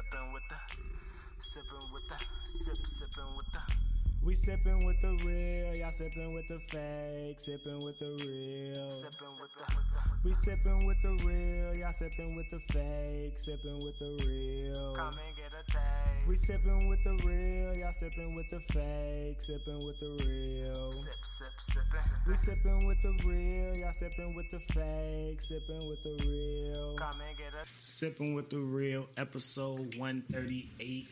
sipping with the, sipping with the, sip, sipping with the. We sipping with the real, y'all sipping with the fake, sipping with the real. Sipping with the, We sipping with the real, y'all sipping with the fake, sipping with the real. come and get a taste. We sipping with the real, y'all sipping with the fake, sipping with the real. Sip, sip, sipping. We sipping with the real, y'all sipping with the fake, sipping with the real. Come and get a Sipping with the real, episode 138.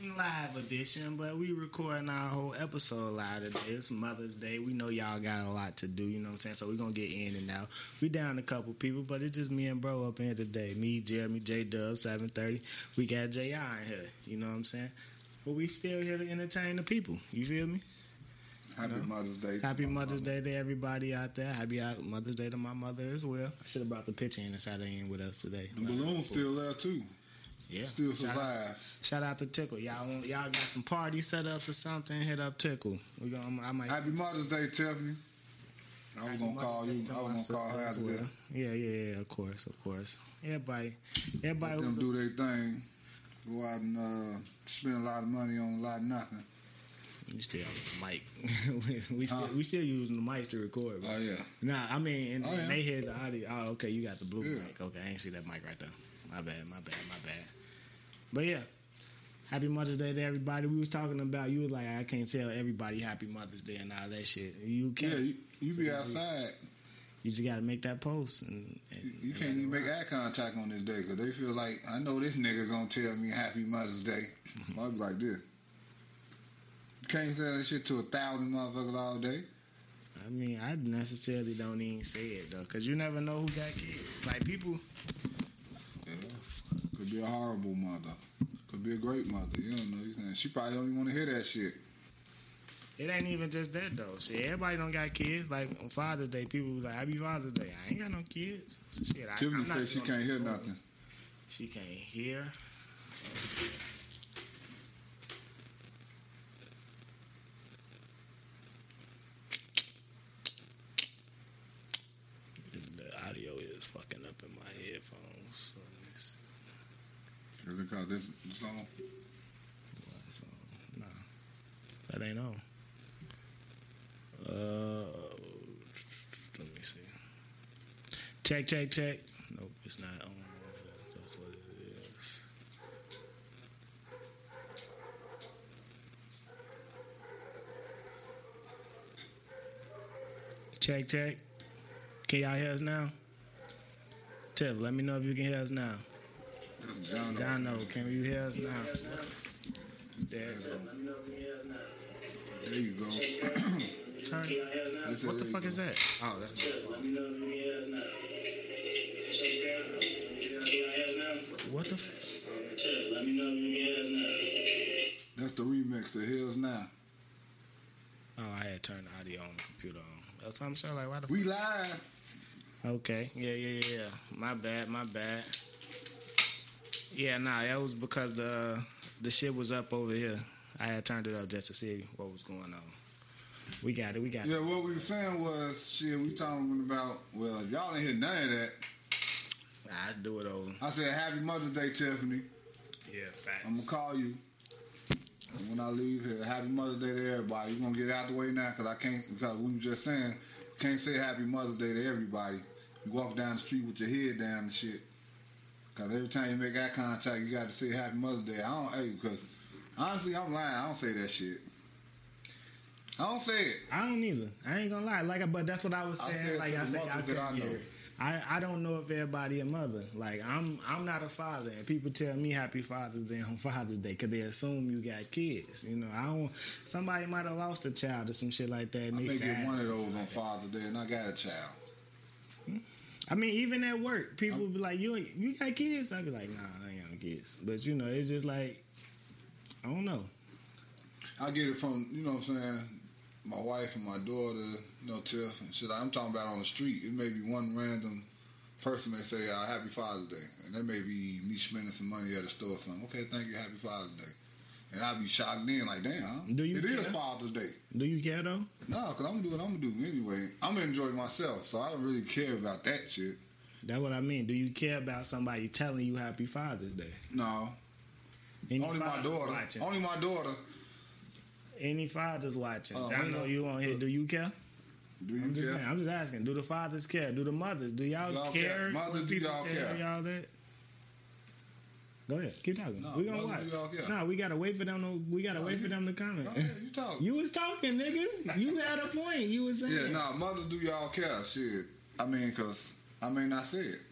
Live edition, but we recording our whole episode live today. It's Mother's Day. We know y'all got a lot to do, you know what I'm saying? So we're gonna get in and out. We down a couple people, but it's just me and bro up in here today. Me, Jeremy, J Dub, 730. We got JI in here, you know what I'm saying? But we still here to entertain the people. You feel me? Happy know? Mother's Day. to Happy Mother's mother. Day to everybody out there. Happy Mother's Day to my mother as well. I should have brought the picture in inside in with us today. The balloon's still there too. Yeah. Still Shout out- survive. Shout out to Tickle. Y'all want, y'all got some party setups or something? Hit up Tickle. We gonna I might Happy Mother's Day, Tiffany. I was gonna call you. I was gonna call her as well. Yeah, yeah, yeah, of course, of course. Everybody everybody Let them do their thing. Go out and uh, spend a lot of money on a lot of nothing. we still have the mic. we, we still we still using the mics to record. bro. Oh yeah. Nah, I mean and Oh, yeah. they hear the audio. Oh, okay, you got the blue Yeah. mic. Okay, I ain't see that mic right there. My bad, my bad, my bad. But yeah. Happy Mother's Day to everybody. We was talking about you was like I can't tell everybody Happy Mother's Day and all that shit. You can't. Yeah, you, you be outside. You just gotta make that post, and, and You, you can't even make eye contact on this day because they feel like I know this nigga gonna tell me Happy Mother's Day. I'll be like this. You can't say that shit to a thousand motherfuckers all day. I mean, I necessarily don't even say it though, cause you never know who got kids. Like people, Could be a horrible mother. Could be a great mother. You don't know. You saying she probably don't even want to hear that shit. it ain't even just that though. See, everybody don't got kids. Like on Father's Day, people be like, "Happy Father's Day." I ain't got no kids. So shit, Tiffany not said she can't hear nothing. She can't hear. The audio is fucking up in my headphones. So let me see. Is it cause this song? So, nah, that ain't on. Uh, let me see. Check, check, check. Nope, it's not on. That's what it is. Check, check. Can y'all hear us now? Tiff, let me know if you can hear us now. John. Jono, can you hear us now? There it go. There you go. Turn. What the fuck you is that? Oh, that's what the. F- That's the remix to Hills Now. oh, I had turned the audio on the computer on. That's what I'm saying. Like, why the? We live. Okay, yeah, yeah, yeah, yeah. My bad, my bad. Yeah, nah, that was because the the shit was up over here. I had turned it up just to see what was going on. We got it. We got it. Yeah, what we were saying was shit. We talking about. Well, y'all ain't hear none of that. I do it over. I said Happy Mother's Day, Tiffany. Yeah, facts. I'm gonna call you And when I leave here. Happy Mother's Day to everybody. You gonna get out the way now because I can't. Because we were just saying, can't say Happy Mother's Day to everybody. You walk down the street with your head down and shit. Because every time you make eye contact, you got to say Happy Mother's Day. I don't. Hey, because honestly, I'm lying. I don't say that shit. I don't say it. I don't either. I ain't gonna lie. Like, but that's what I was I saying. said like I said, I, that I know. yeah. I I don't know if everybody a mother. Like I'm I'm not a father, and people tell me Happy Father's Day on Father's Day because they assume you got kids. You know, I don't. Somebody might have lost a child or some shit like that. And I they may get one of those on Father's Day, and I got a child. I mean, even at work, people be like, "You you got kids?" I be like, "Nah, I ain't got kids." But you know, it's just like I don't know. I get it from you know what I'm saying. My wife and my daughter, you know, Tiff and shit. I'm talking about on the street. It may be one random person may say, uh, "Happy Father's Day," and that may be me spending some money at a store or something. Okay, thank you, Happy Father's Day. And I'd be shocked then, like, damn. Do you it is? Father's Day. Do you care though? No, because I'm going to do what I'm gonna do anyway. I'm gonna enjoy myself, so I don't really care about that shit. That's what I mean. Do you care about somebody telling you Happy Father's Day? No, Any only my daughter. Watching? Only my daughter. Any fathers watching? Oh, I know you on here. Do you care? Do you I'm just care? saying. I'm just asking. Do the fathers care? Do the mothers? Do y'all, Y'all care? care. Mothers, do y'all tell care? Y'all that? Go ahead. Keep talking. No, we gonna mothers, do y'all watch. No, we gotta wait for them. To, we gotta wait for you- them to comment. Ahead, you talk. You was talking, nigga. You had a point. You was saying. Yeah, nah, mothers do y'all care? Shit. I mean, cause I mean I say it.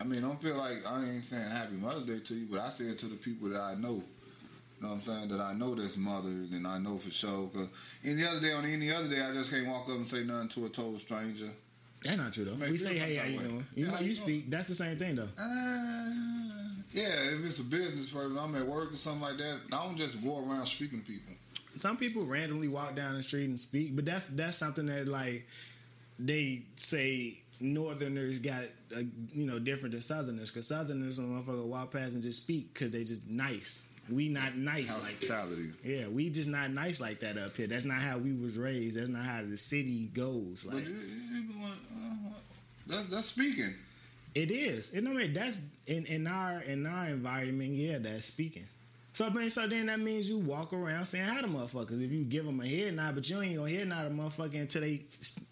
I mean, don't feel like I ain't saying Happy Mother's Day to you, but I say it to the people that I know. You know what I'm saying? That I know that's mothers, and I know for sure. Cause any other day on any other day, I just can't walk up and say nothing to a total stranger. That's not true though. Make we say, hey, how you way. doing? You Yeah, know, how you you speak. That's the same thing though. Uh, yeah, if it's a business person, I'm at work or something like that. I don't just go around speaking to people. Some people randomly walk down the street and speak, but that's that's something that like they say Northerners got uh, you know different than Southerners because Southerners when motherfucker walk past and just speak because they just nice. We not nice like that. Yeah, we just not nice like that up here. That's not how we was raised. That's not how the city goes. Like you going, uh, that's, that's speaking. it is. You know I mean? That's in, in our in our environment. Yeah, that's speaking. So I mean, so then that means you walk around saying hi to motherfuckers. If you give them a head nod, but you ain't gonna head nod a motherfucker until they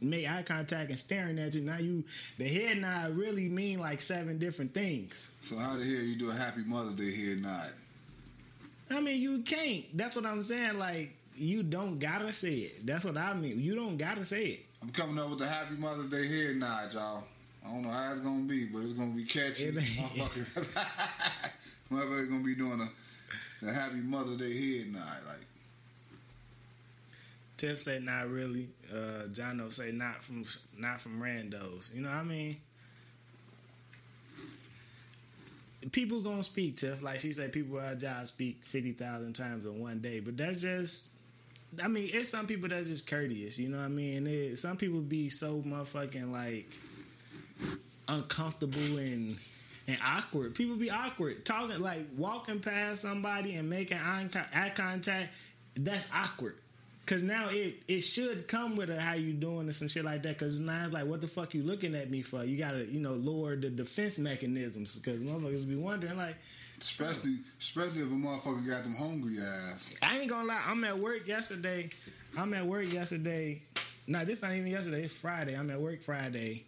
make eye contact and staring at you. Now you the head nod really mean like seven different things. So how the hell you do a Happy Mother's Day head nod? I mean, you can't. That's what I'm saying. Like you don't gotta say it. That's what I mean. You don't gotta say it. I'm coming up with the Happy Mother's Day head nod, y'all. I don't know how it's gonna be, but it's gonna be catchy. Motherfuckers gonna be doing a the Happy Mother's Day head nod. Like Tiff say not really. Uh, Jono say not from not from randos. You know what I mean? People gonna speak Tiff. Like she said, people at our job speak fifty thousand times in one day. But that's just. I mean, it's some people that's just courteous. You know what I mean? It, some people be so motherfucking like uncomfortable and and awkward. People be awkward talking like walking past somebody and making eye, eye contact. That's awkward. Cause now it it should come with a how you doing and some shit like that. Cause now it's like, what the fuck you looking at me for? You gotta you know lower the defense mechanisms. Cause motherfuckers be wondering like, especially especially if a motherfucker got them hungry ass. I ain't gonna lie. I'm at work yesterday. I'm at work yesterday. No, this not even yesterday. It's Friday. I'm at work Friday.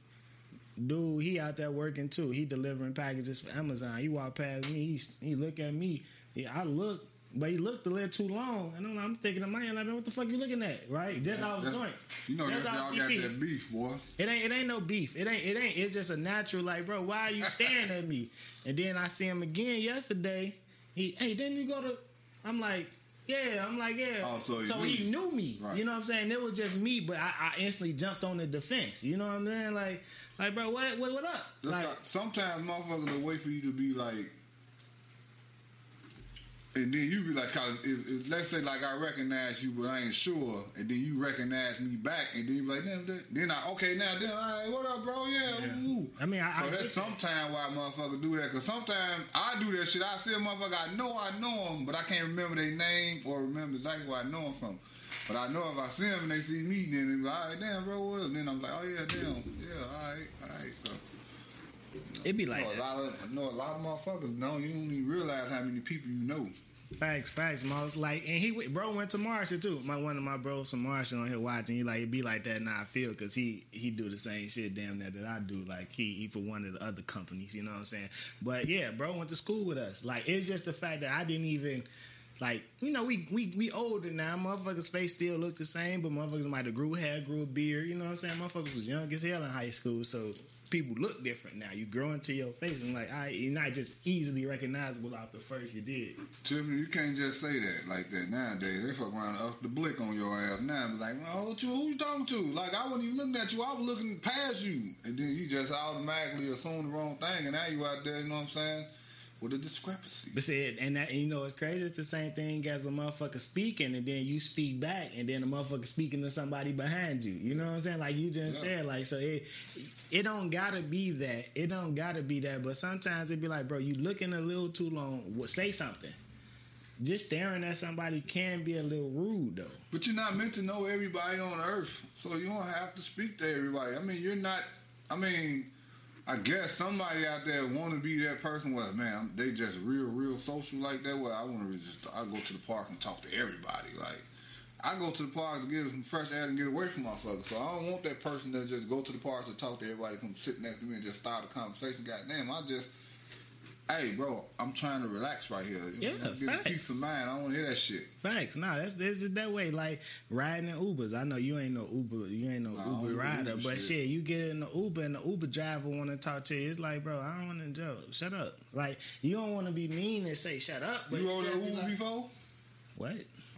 Dude, he out there working too. He delivering packages for Amazon. He walk past me. He, he look at me. He, I look, but he looked a little too long. And I'm, I'm thinking in my head, like, man, what the fuck you looking at? Right? Just off That's- joint. You know That's y'all got that beef, boy. It ain't it ain't no beef. It ain't it ain't. It's just a natural like, bro. Why are you staring at me? And then I see him again yesterday. He hey, didn't you go to? I'm like, yeah. I'm like, yeah. Oh, so he knew he knew me. Right. You know what I'm saying? It was just me, but I, I instantly jumped on the defense. You know what I'm saying? Like, like, bro, what what what up? That's Like, like, sometimes motherfuckers will wait for you to be like, and then you be like, 'cause if, if, let's say like I recognize you, but I ain't sure, and then you recognize me back, and then you be like, damn, then- then I okay now, then all right, what up, bro? Yeah, Yeah. ooh. I mean, I- so I that's sometimes why motherfuckers do that, cause sometimes I do that shit. I see a motherfucker, I know I know him, but I can't remember their name or remember exactly where I know him from. But I know if I see them and they see me, then they be like, all right, damn, bro, what up? Then I'm like, oh yeah, damn, yeah, all right, all right. So, it be like know a that. lot of I know a lot of motherfuckers don't you don't even realize how many people you know. Facts, facts, Moss. Like, and he bro went to Marshall too. My one of my bros from Marshall on here watching. He like it be like that now. I feel because he he do the same shit damn near that I do. Like he he for one of the other companies. You know what I'm saying? But yeah, bro went to school with us. Like it's just the fact that I didn't even. Like you know, we we we older now. Motherfuckers' face still look the same, but motherfuckers might have grew hair, grew a beard. You know what I'm saying? Motherfuckers was young as hell in high school, so people look different now. You grow into your face, and like, I you're not just easily recognizable off the first you did. Tiffany, you can't just say that like that nowadays. They fuck around up the blick on your ass now. Be like, you, who you talking to? Like I wasn't even looking at you. I was looking past you, and then you just automatically assume the wrong thing, and now you out there. You know what I'm saying? With a discrepancy. But see, and that and you know it's crazy. It's the same thing as a motherfucker speaking, and then you speak back, and then a motherfucker speaking to somebody behind you. You know what I'm saying? Like you just Yeah. said, like so it it don't gotta be that. It don't gotta be that. But sometimes it be like, bro, you looking a little too long. Say something. Just staring at somebody can be a little rude though. But you're not meant to know everybody on earth, so you don't have to speak to everybody. I mean, you're not. I mean, I guess somebody out there want to be that person. Well, man, they just real, real social like that. Well, I want to just I go to the park and talk to everybody. Like I go to the park to get some fresh air and get away from motherfuckers. So I don't want that person that just go to the park to talk to everybody, come sit next to me and just start a conversation. Goddamn, I just. Hey, bro, I'm trying to relax right here. Yeah, get a facts. peace of mind. I don't want to hear that shit. Facts. Nah, that's that's just that way. Like riding in Ubers. I know you ain't no Uber. You ain't no Nah, Uber rider. Uber but shit. shit. you get in the Uber and the Uber driver want to talk to you. It's like, bro, I don't want to joke. Shut up. Like you don't want to be mean and say shut up. But You rode an Uber like, before? What?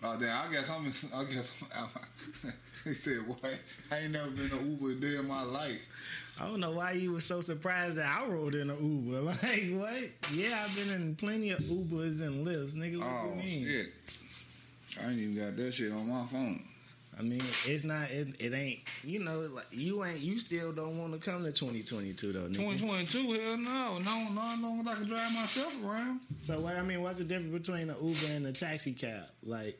Oh damn! I guess I'm. I guess I'm out. he said, "What? I ain't never been an Uber a day in my life." I don't know why you were so surprised that I rode in an Uber. Like what? Yeah, I've been in plenty of Ubers and Lyfts, nigga. What Oh you mean? shit! I ain't even got that shit on my phone. I mean, it's not. It, it ain't. You know, like you ain't. You still don't want to come to 2022 though, nigga. 2022, hell no, no, no, as long as I can drive myself around. So what I mean, what's the difference between the Uber and the taxi cab? Like,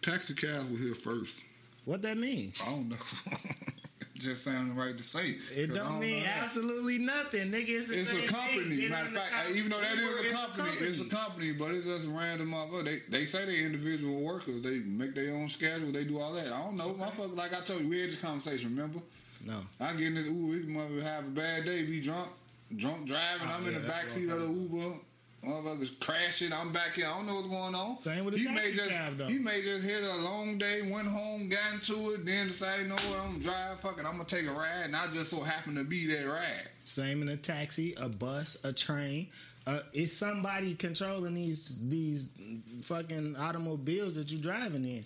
Taxi cabs were here first. what that mean? I don't know. Just sounding right to say. It I don't mean absolutely nothing, nigga. It's, It's a company. Get Matter of fact, com- even though that is a company, it's a company, but it's just random motherfucker. They they say they individual workers. They make their own schedule. They do all that. I don't know, motherfucker. Like I told you, we had this conversation. Remember? No. I get in this Uber. We can have a bad day, be drunk, drunk driving. Oh, I'm yeah, in the back seat of the Uber. Motherfuckers crashing. I'm back here. I don't know what's going on. Same with the he taxi may just cab, though. he may just hit a long day, went home, got into it, then decided, you know what, I'm gonna drive. Fucking, I'm gonna take a ride, and I just so happen to be that ride. Same in a taxi, a bus, a train. Uh, it's somebody controlling these these fucking automobiles that you're driving in.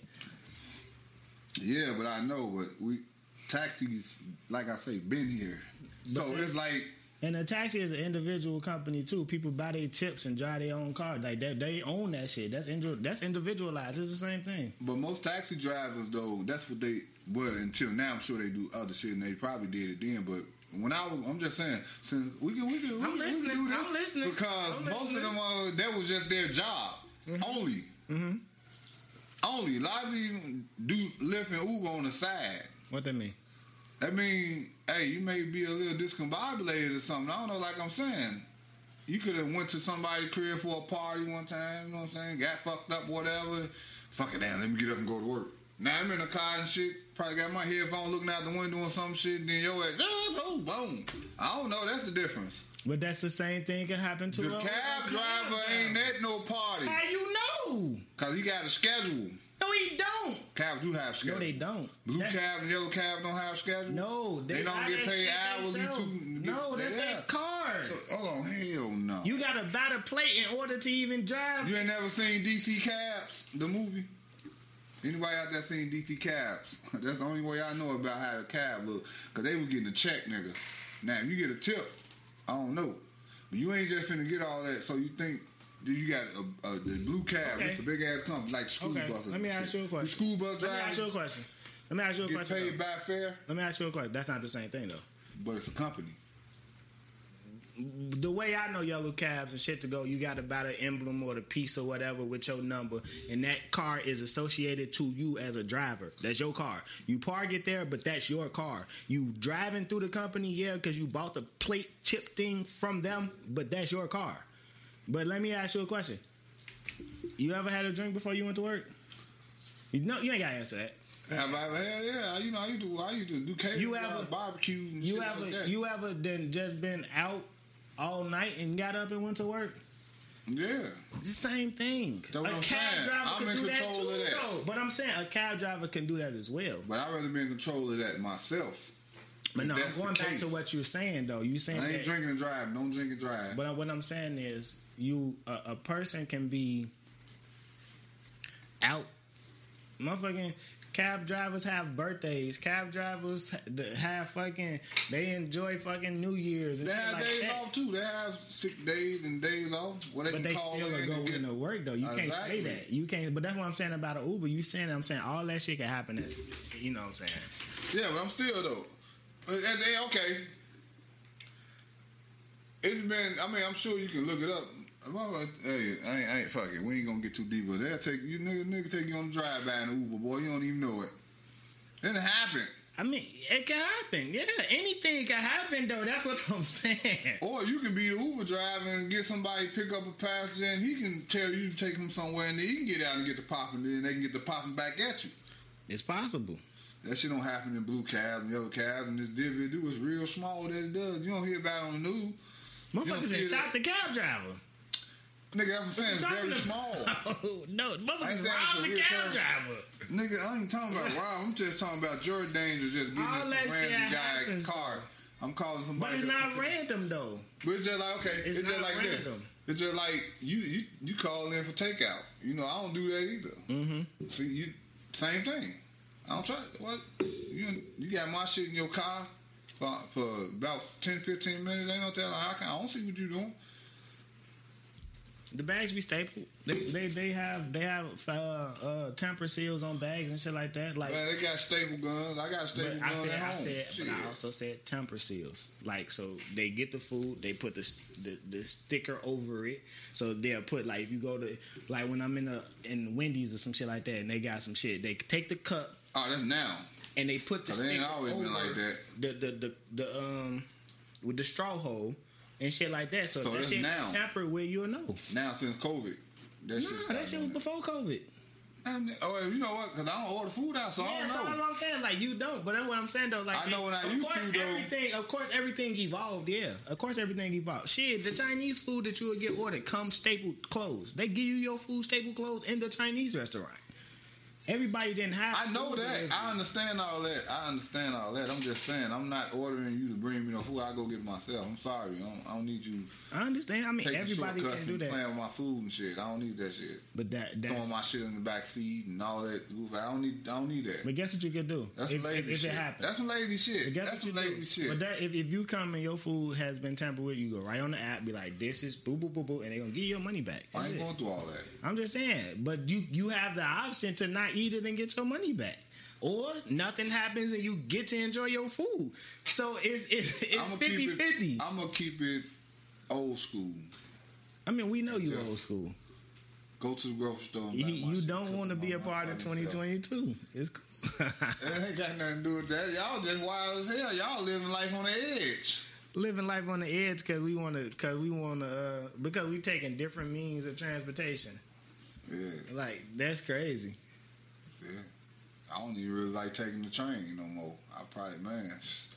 Yeah, but I know, but we taxis, like I say, been here. So it's like And a taxi is an individual company too. People buy their tips and drive their own car. Like they, they own that shit. That's indi- that's individualized. It's the same thing. But most taxi drivers, though, that's what they well until now. I'm sure they do other shit, and they probably did it then. But when I was, I'm just saying, since we can, we can, we, I'm can- we listening, can do this I'm listening, because I'm most listening. of them, uh, that was just their job only. Mm-hmm. Only a lot of them do Lyft and Uber on the side. What that mean? That mean, hey, you may be a little discombobulated or something. I don't know, like I'm saying. You could have went to somebody's crib for a party one time, you know what I'm saying? Got fucked up, whatever. Fuck it down, let me get up and go to work. Now I'm in the car and shit, probably got my headphone looking out the window or some shit, then your ass, oh, boom, boom. I don't know, that's the difference. But that's the same thing can happen to The a- cab driver ain't at no party. How you know? Cause he got a schedule. No, he don't. Cabs do have schedule. No, they don't. Blue That's- cabs and yellow cabs don't have schedule? No, they, don't. They don't get paid shit hourly themselves. to- No, that's Yeah. their car. So, hold on, hell no. You gotta buy the plate in order to even drive. You ain't never seen DC Cabs, the movie? Anybody out there seen DC Cabs? That's the only way I know about how the cab look. Cause they was getting a check, nigga. Now if you get a tip, I don't know. But you ain't just finna get all that. So you think you got a, a, the blue cab? Okay. It's a big ass company like school Okay, buses. let me ask you a question. The school bus Let me ask you a question. Let me ask you a get question. paid though. by fare, Let me ask you a question. That's not the same thing though. but it's a company. the way I know yellow cabs and shit to go, you got to buy the emblem or the piece or whatever with your number, and that car is associated to you as a driver. That's your car. You park it there, but that's your car. You driving through the company, yeah, because you bought the plate chip thing from them, but that's your car. But let me ask you a question. You ever had a drink before you went to work? You know, you ain't got to answer that. Have I? Hell yeah. You know, I used to. I used to do catering, You uh, ever- barbecues and You ever like that. you ever then just been out all night and got up and went to work? yeah. It's the same thing. That's a cab saying. driver I'm can do that too, of that. though. But I'm saying a cab driver can do that as well. But I'd rather be in control of that myself. But no, I'm going back to what you're saying though. You saying I ain't that, drinking and driving. Don't drink and drive. but what I'm saying is, you a, a person can be out. Motherfucking cab drivers have birthdays. Cab drivers have fucking. They enjoy fucking New Year's and they have like days that. off too. They have sick days and days off. Where they But can they call still are going get. to work though. You can't say that. You can't. But that's what I'm saying about an Uber. You saying I'm saying all that shit can happen. At, you know what I'm saying? Yeah, but I'm still though. Uh, okay. It's been. I mean, I'm sure you can look it up. If I was- Hey, I ain't, I ain't fuck it. We ain't gonna get too deep, but they'll take you. Nigga, nigga take you on the drive by in Uber, boy. You don't even know it. It happened. I mean, it can happen. Yeah, anything can happen though. That's what I'm saying. Or you can be the Uber driver and get somebody pick up a passenger, and he can tell you to take him somewhere, and then he can get out and get the popping, and then they can get the popping back at you. It's possible. That shit don't happen in blue cabs and yellow cabs, and this divvy do is real small that it does. You don't hear about it on the news. Motherfuckers see shot the cab driver. Nigga, that's what I'm saying. It's very about- small. no, I ain't motherfuckers robbed the cab driver. Nigga, I ain't talking about wow. I'm just talking about Jordan Danger just getting All in some random guy happens, car. I'm calling somebody. But it's not random though. But it's just like okay, It's it's, just like this. random. It's just like you you you call in for takeout. You know I don't do that either. Mm-hmm. See you same thing. I don't try. What you you got my shit in your car for, for about 10, 15 minutes. Ain't no telling. I, can, I don't see what you're doing. The bags be stapled. They they, they have they have uh, uh, temper seals on bags and shit like that. Like Man, they got staple guns. I got staple I said, at home. I said, Shit. but I also said temper seals. Like, so they get the food, they put the, the the sticker over it. So they'll put like if you go to like when I'm in a in Wendy's or some shit like that, and they got some shit, they take the cup oh, that's now. and they put the Oh, they ain't always over been like that. the the the, the um with the straw hole and shit like that. So, So that that's shit now. tampered with, you'll know. Now since COVID, that shit. that shit was before COVID. it. Um, Oh, you know what? Because I don't order food out, so I Yeah, don't so know. that's what I'm saying. Like you don't, but that's what I'm saying though. Like I know when I of used course to, though. everything, of course everything evolved. Yeah, of course everything evolved. Shit, the Chinese food that you would get ordered comes stapled clothes. They give you your food stapled clothes in the Chinese restaurant. Everybody didn't have. I know that. I understand all that. I understand all that. I'm just saying, I'm not ordering you to bring me no food. I go get it myself. I'm sorry. I don't, I don't need you I understand. I mean, everybody can do that, playing with my food and shit. I don't need that shit. but that Throwing that's. my shit in the back seat and all that. I don't need. I don't need that. But guess what you could do That's if, lazy if, if shit. it happens. That's some lazy shit. That's what some lazy do? shit. But that if, if you come and your food has been tampered with, you go right on the app, be like, "This is boo boo boo boo," and they're gonna give you your money back. I ain't it. going through all that. I'm just saying, but you you have the option to not it and get your money back, or nothing happens and you get to enjoy your food. So it's it's, it's I'ma 50 keep it, 50. I'm gonna keep it old school. I mean, we know you Yes. old school. Go to the grocery store. You, you don't want to be a part of fucking self. 2022. It's cool. It ain't got nothing to do with that. Y'all just wild as hell. Y'all living life on the edge. Living life on the edge because we want to, because we want to, uh, because we taking different means of transportation. Yeah, Like that's crazy. Yeah. I don't even really like taking the train no more. I probably, man,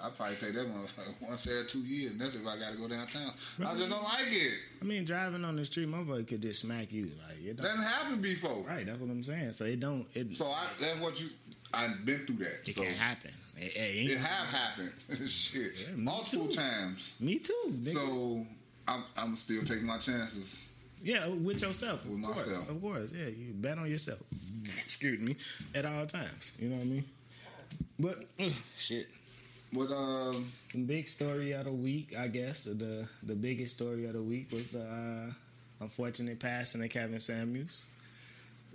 I probably take that one once every two years. That's if I got to go downtown. I just don't like it. I mean, driving on the street, motherfucker could just smack you. Like it didn't happen before. right? That's what I'm saying. So it don't. It, So I, that's what you. I've been through that. it so can't happen. It, it ain't- it have happened. Shit, Yeah, multiple too. times. Me too. nigga. So I'm, I'm still taking my chances. Yeah, with yourself. With of course, myself. Of course. Yeah, you bet on yourself. Excuse me. At all times. You know what I mean? But ugh, shit. But um, The big story of the week, I guess, the the biggest story of the week was the uh, unfortunate passing of Kevin Samuels.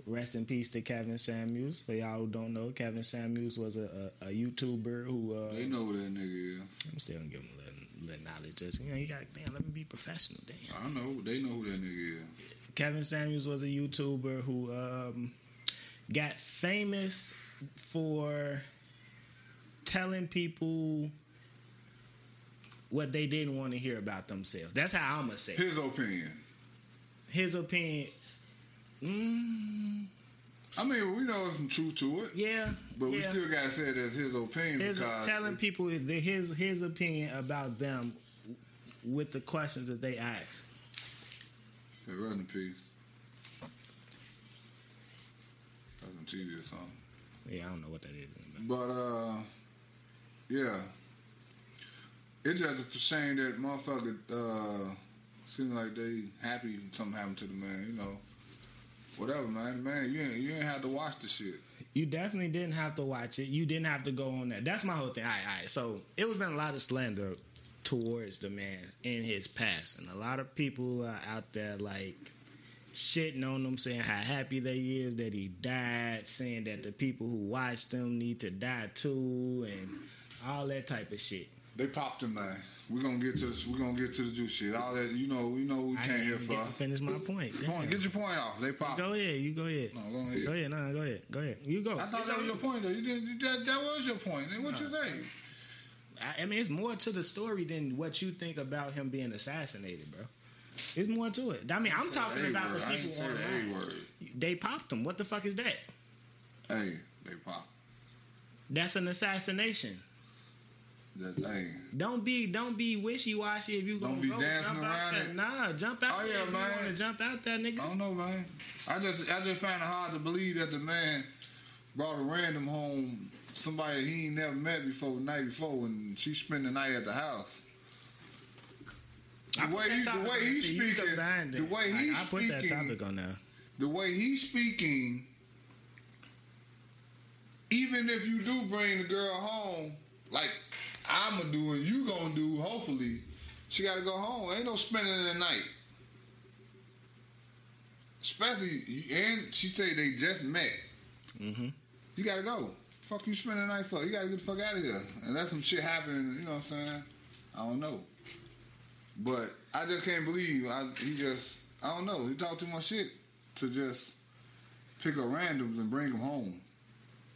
Rest in peace to Kevin Samuels. For y'all who don't know, Kevin Samuels was a, a, a YouTuber who uh, they know who that nigga is. I'm still gonna give him a knowledge. Just you know, you got damn. Let me be professional. Damn. I know. They know who that nigga is. Kevin Samuels was a YouTuber who um, got famous for telling people what they didn't want to hear about themselves. That's how I'm gonna say. it. His opinion. His opinion. Mm, I mean, we know some truth to it, yeah, but we still gotta say it as his opinion His, because telling people the, his his opinion about them with the questions that they ask. Yeah, rest in peace. That's on TV or something. Yeah, I don't know what that is. But uh, yeah, it's just a shame that motherfucker uh, seem like they happy something happened to the man. You know, whatever, man. Man, you ain't you ain't have to watch the shit. You definitely didn't have to watch it. You didn't have to go on that. That's my whole thing. All right, all right. So it was been a lot of slander towards the man in his past, and a lot of people are out there like shitting on him, saying how happy they is that he died, saying that the people who watched him need to die too, and all that type of shit. They popped him, man. We're gonna get to this. We're gonna get to the juice shit. All that, you know, we know we I can't hear for. finish my point. Come on, get your point off. They popped. Go ahead. You go ahead. No, go ahead. Go ahead. No, no, go ahead. Go ahead. You go. I thought It's that was on your point, though. You did that. That was your point. What you say? I I mean, it's more to the story than what you think about him being assassinated, bro. It's more to it. I mean, I'm talking The about the people the online. Word. They popped him. What the fuck is that? Hey, they popped. That's an assassination. That thing. Don't be don't be wishy washy if you Don't gonna be go, dancing jump out around there. it. Nah, jump out Oh, there yeah, if man. you wanna jump out there, nigga. I don't know, man. I just, I just find it hard to believe that the man brought a random home somebody he ain't never met before the night before, and she spent the night at the house. I The put way that he, the way he's speaking, the way I- he's I put that speaking, topic on there. the way he's speaking, even if you do bring the girl home, like I'ma do and you gonna do, hopefully, she gotta go home. Ain't no spending the night. Especially, and she said they just met. Mm-hmm. You gotta go. Fuck you spending the night for? You gotta get the fuck out of here. And that's some shit happening, you know what I'm saying? I don't know. But I just can't believe I, he just, I don't know. He talked too much shit to just pick up randoms and bring them home.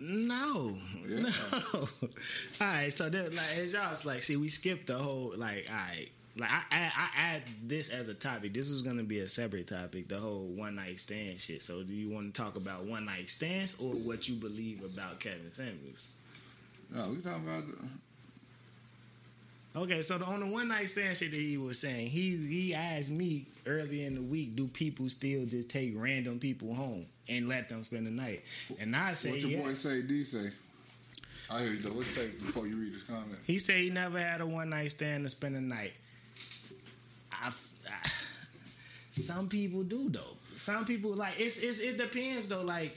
No, Yeah. no. all right, so that like as y'all was like, see, we skipped the whole like, all right, like I, I I add this as a topic. This is gonna be a separate topic, the whole one night stand shit. So, do you want to talk about one night stands or what you believe about Kevin Samuels? No, we talking about the, Okay, so the, on the one night stand shit that he was saying, he he asked me early in the week, do people still just take random people home and let them spend the night? And I say, what your yeah. boy say, D say. I hear you though. What's say before you read this comment? He said he never had a one night stand to spend the night. I, I- some people do though. Some people like it's, it's it depends though. Like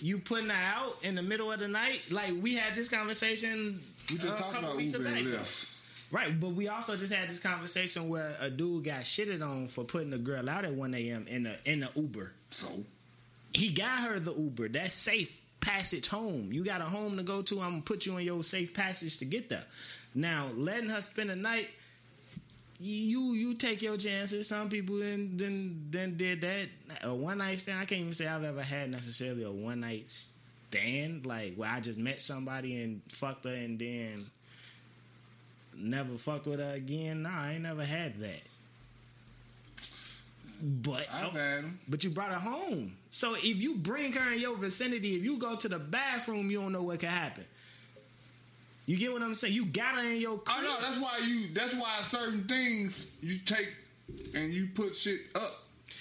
you putting her out in the middle of the night. Like we had this conversation. We just uh, a talking about Uber and. Lyft. Right, but we also just had this conversation where a dude got shitted on for putting a girl out at one a.m. in a in the Uber. So, He got her the Uber. That's safe passage home. You got a home to go to. I'm gonna put you on your safe passage to get there. Now, letting her spend the night, you you take your chances. Some people then then then did that. A one night stand. I can't even say I've ever had necessarily a one night stand like where I just met somebody and fucked her and then never fucked with her again. Nah, I ain't never had that. But I've had them. but you brought her home. So if you bring her in your vicinity, if you go to the bathroom, you don't know what could happen. You get what I'm saying? You got her in your I crib. know that's why you. That's why certain things you take and you put shit up.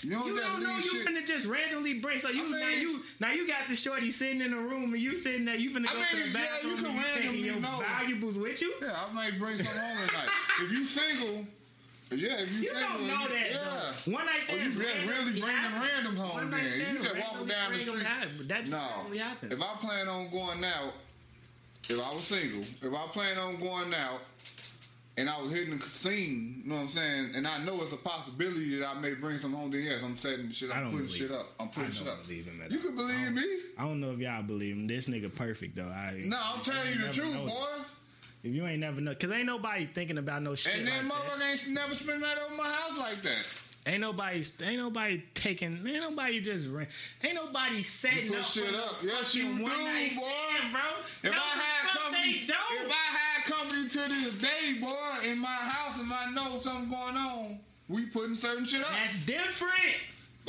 You don't You don't know you shit. finna just randomly bring. So you I mean- now you now you got the shorty sitting in the room and you sitting there. You finna I go to mean, the yeah, you bathroom can and you taking randomly your know. valuables with you. Yeah, I might bring some home tonight. if you single, yeah, if you, You don't know you, that. Yeah. though. One night Oh, you stands just randomly really bringing happen. randoms home One then. night You stands just walking down the bring 'em street. happen. That just No. randomly happens. If I plan on going out, if I was single, if I plan on going out and I was hitting the scene, you know what I'm saying, and I know it's a possibility that I may bring some home, then yes, I'm setting shit I I'm putting shit up. I'm putting shit up. believe him at You all. can believe I me. I don't know if y'all believe him. This nigga perfect though. I No, I'm telling you the truth, know. boy. If you ain't never know, cause ain't nobody thinking about no shit. And then like that. motherfucker ain't never spent that over my house like that. Ain't nobody, ain't nobody taking, ain't nobody just, ain't nobody setting You put up shit up. Yes, you do, boy. stand, bro. If no, I had company, don't. if I had company to this day, boy, in my house, if I know something going on, we putting certain shit up. That's different.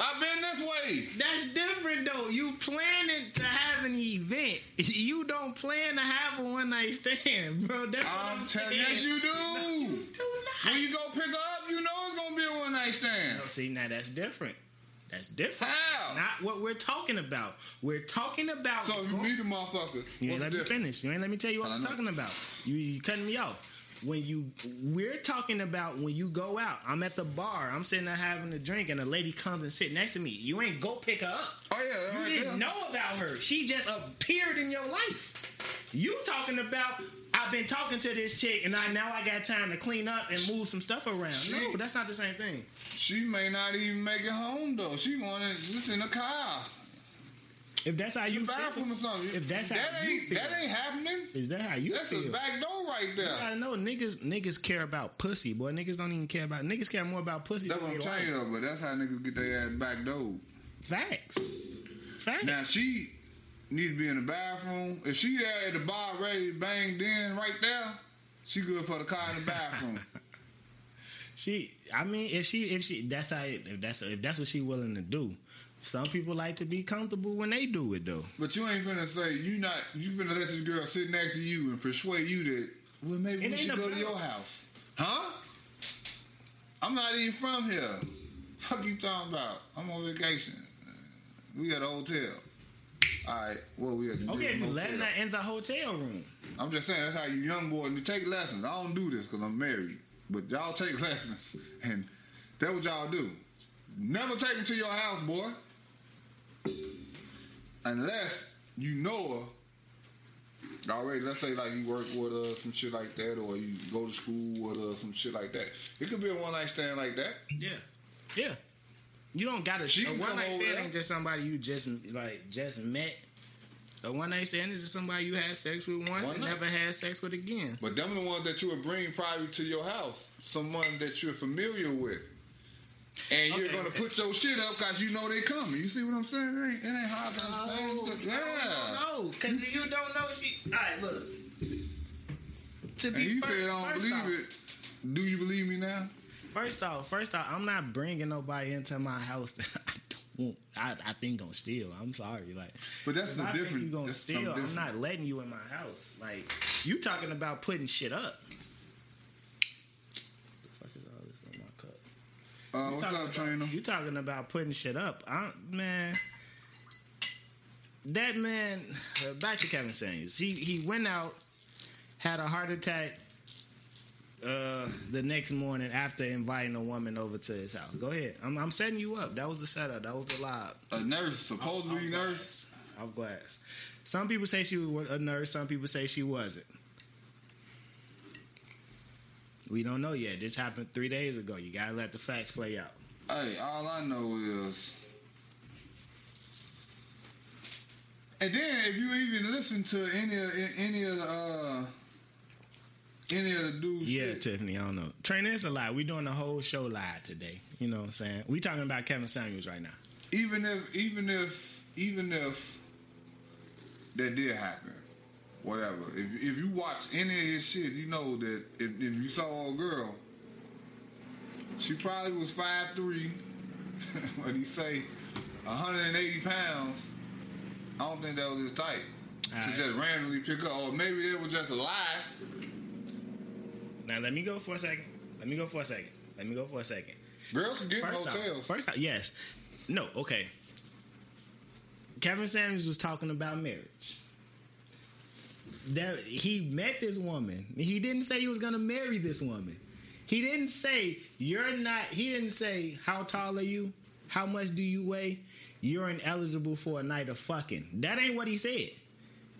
I've been this way. That's different though. You planning to have an event. You don't plan to have a one night stand, bro. That's I'm, I'm telling saying. yes, you do. Do not. When you go pick up, you know it's gonna be a one night stand. No, see, now that's different. That's different. How? Not what we're talking about. We're talking about. So you meet a motherfucker, You ain't let me finish. You ain't let me tell you what I'm talking about. You, you cutting me off. When you, we're talking about when you go out. I'm at the bar. I'm sitting there having a drink, and a lady comes and sit next to me. You ain't go pick her up. Oh yeah, You right didn't there. know about her. She just appeared in your life. You talking about? I've been talking to this chick, and I now I got time to clean up and move some stuff around. No, that's not the same thing. She may not even make it home though. She wanted just in a car. If that's how you bathroom feel, or something. if that's that how you ain't feel. that ain't happening. is that how you feel? That's feel? a back door right there. gotta know niggas. Niggas care about pussy, boy. Niggas don't even care about. Niggas care more about pussy. That's than what I'm telling you though, but that's how niggas get their ass back door. Facts. Facts. Now she need to be in the bathroom. If she at the bar ready to bang then right there, she good for the car in the bathroom. She, I mean, if she, if she, that's how, if that's if that's what she willing to do. Some people like to be comfortable when they do it though. but you ain't gonna say you not you gonna let this girl sit next to you and persuade you that well maybe It we should go about- to your house. Huh? I'm not even from here. Fuck you talking about? I'm on vacation. We at a hotel. Alright, well we at the Okay, you letting her in the hotel room. I'm just saying that's how you young boys you take lessons. I don't do this because I'm married, but y'all take lessons, and that's what y'all do. Never take them to your house, boy, unless you know her already. Let's say like you work with her, some shit like that, or you go to school with her, some shit like that. It could be a one night stand like that. Yeah, yeah. You don't gotta. She a one night stand ain't just somebody you just like just met. A one night stand is just somebody you had sex with once One and night. never had sex with again. But them the ones that you would bring probably to your house, someone that you're familiar with. And you're Okay. gonna put your shit up because you know they coming. You see what I'm saying? It ain't, it ain't hard to understand. yeah. no, because if you don't know she. All right, look. To And you fir- said I don't first believe off, it. Do you believe me now? First off, first off, I'm not bringing nobody into my house that I don't want. I, I think gonna steal. I'm sorry, like. But that's the different. You gonna steal? I'm not letting you in my house. Like you talking about putting shit up. The fuck is all this in my cup? Uh, what's talking up, about- trainer? You talking about putting shit up? I, man, that man. uh, Back to Kevin Samuels. He he went out, had a heart attack. Uh, the next morning after inviting a woman over to his house. Go ahead. I'm, I'm setting you up. That was the setup. That was the live. A nurse, supposed to be nurse. Of glass. Some people say she was a nurse. Some people say she wasn't. We don't know yet. This happened three days ago. You gotta let the facts play out. Hey, all I know is. And then, if you even listen to any of any of the uh, any of the dudes, Yeah, shit, Tiffany, I don't know. Trainer, it's a lie. We doing the whole show live today. You know what I'm saying? We talking about Kevin Samuels right now. even if even if even if that did happen, whatever. If if you watch any of his shit, you know that if, if you saw a girl, she probably was five three. what he say, 180 pounds. I don't think that was his type. to Alright. just randomly pick up, or maybe it was just a lie. Now let me go for a second. Let me go for a second. Let me go for a second. Girls can get in First hotels. off, first off, yes. No, okay. Kevin Samuels was talking about marriage. That he met this woman. He didn't say he was gonna marry this woman. He didn't say you're not. He didn't say how tall are you, how much do you weigh. You're ineligible for a night of fucking. That ain't what he said.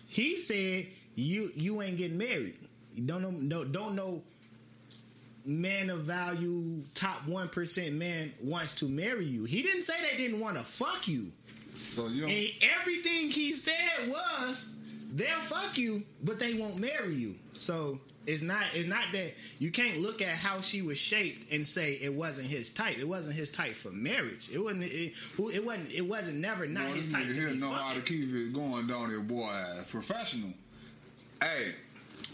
He said you you ain't getting married. You don't know no, don't know man of value, top one percent man wants to marry you. He didn't say they didn't want to fuck you. so you. And everything he said was they'll fuck you, but they won't marry you. So it's not it's not that you can't look at how she was shaped and say it wasn't his type. It wasn't his type for marriage. It wasn't it, it wasn't it wasn't never not Boy, his type. here know how to keep it going down there, boy. Professional. Hey,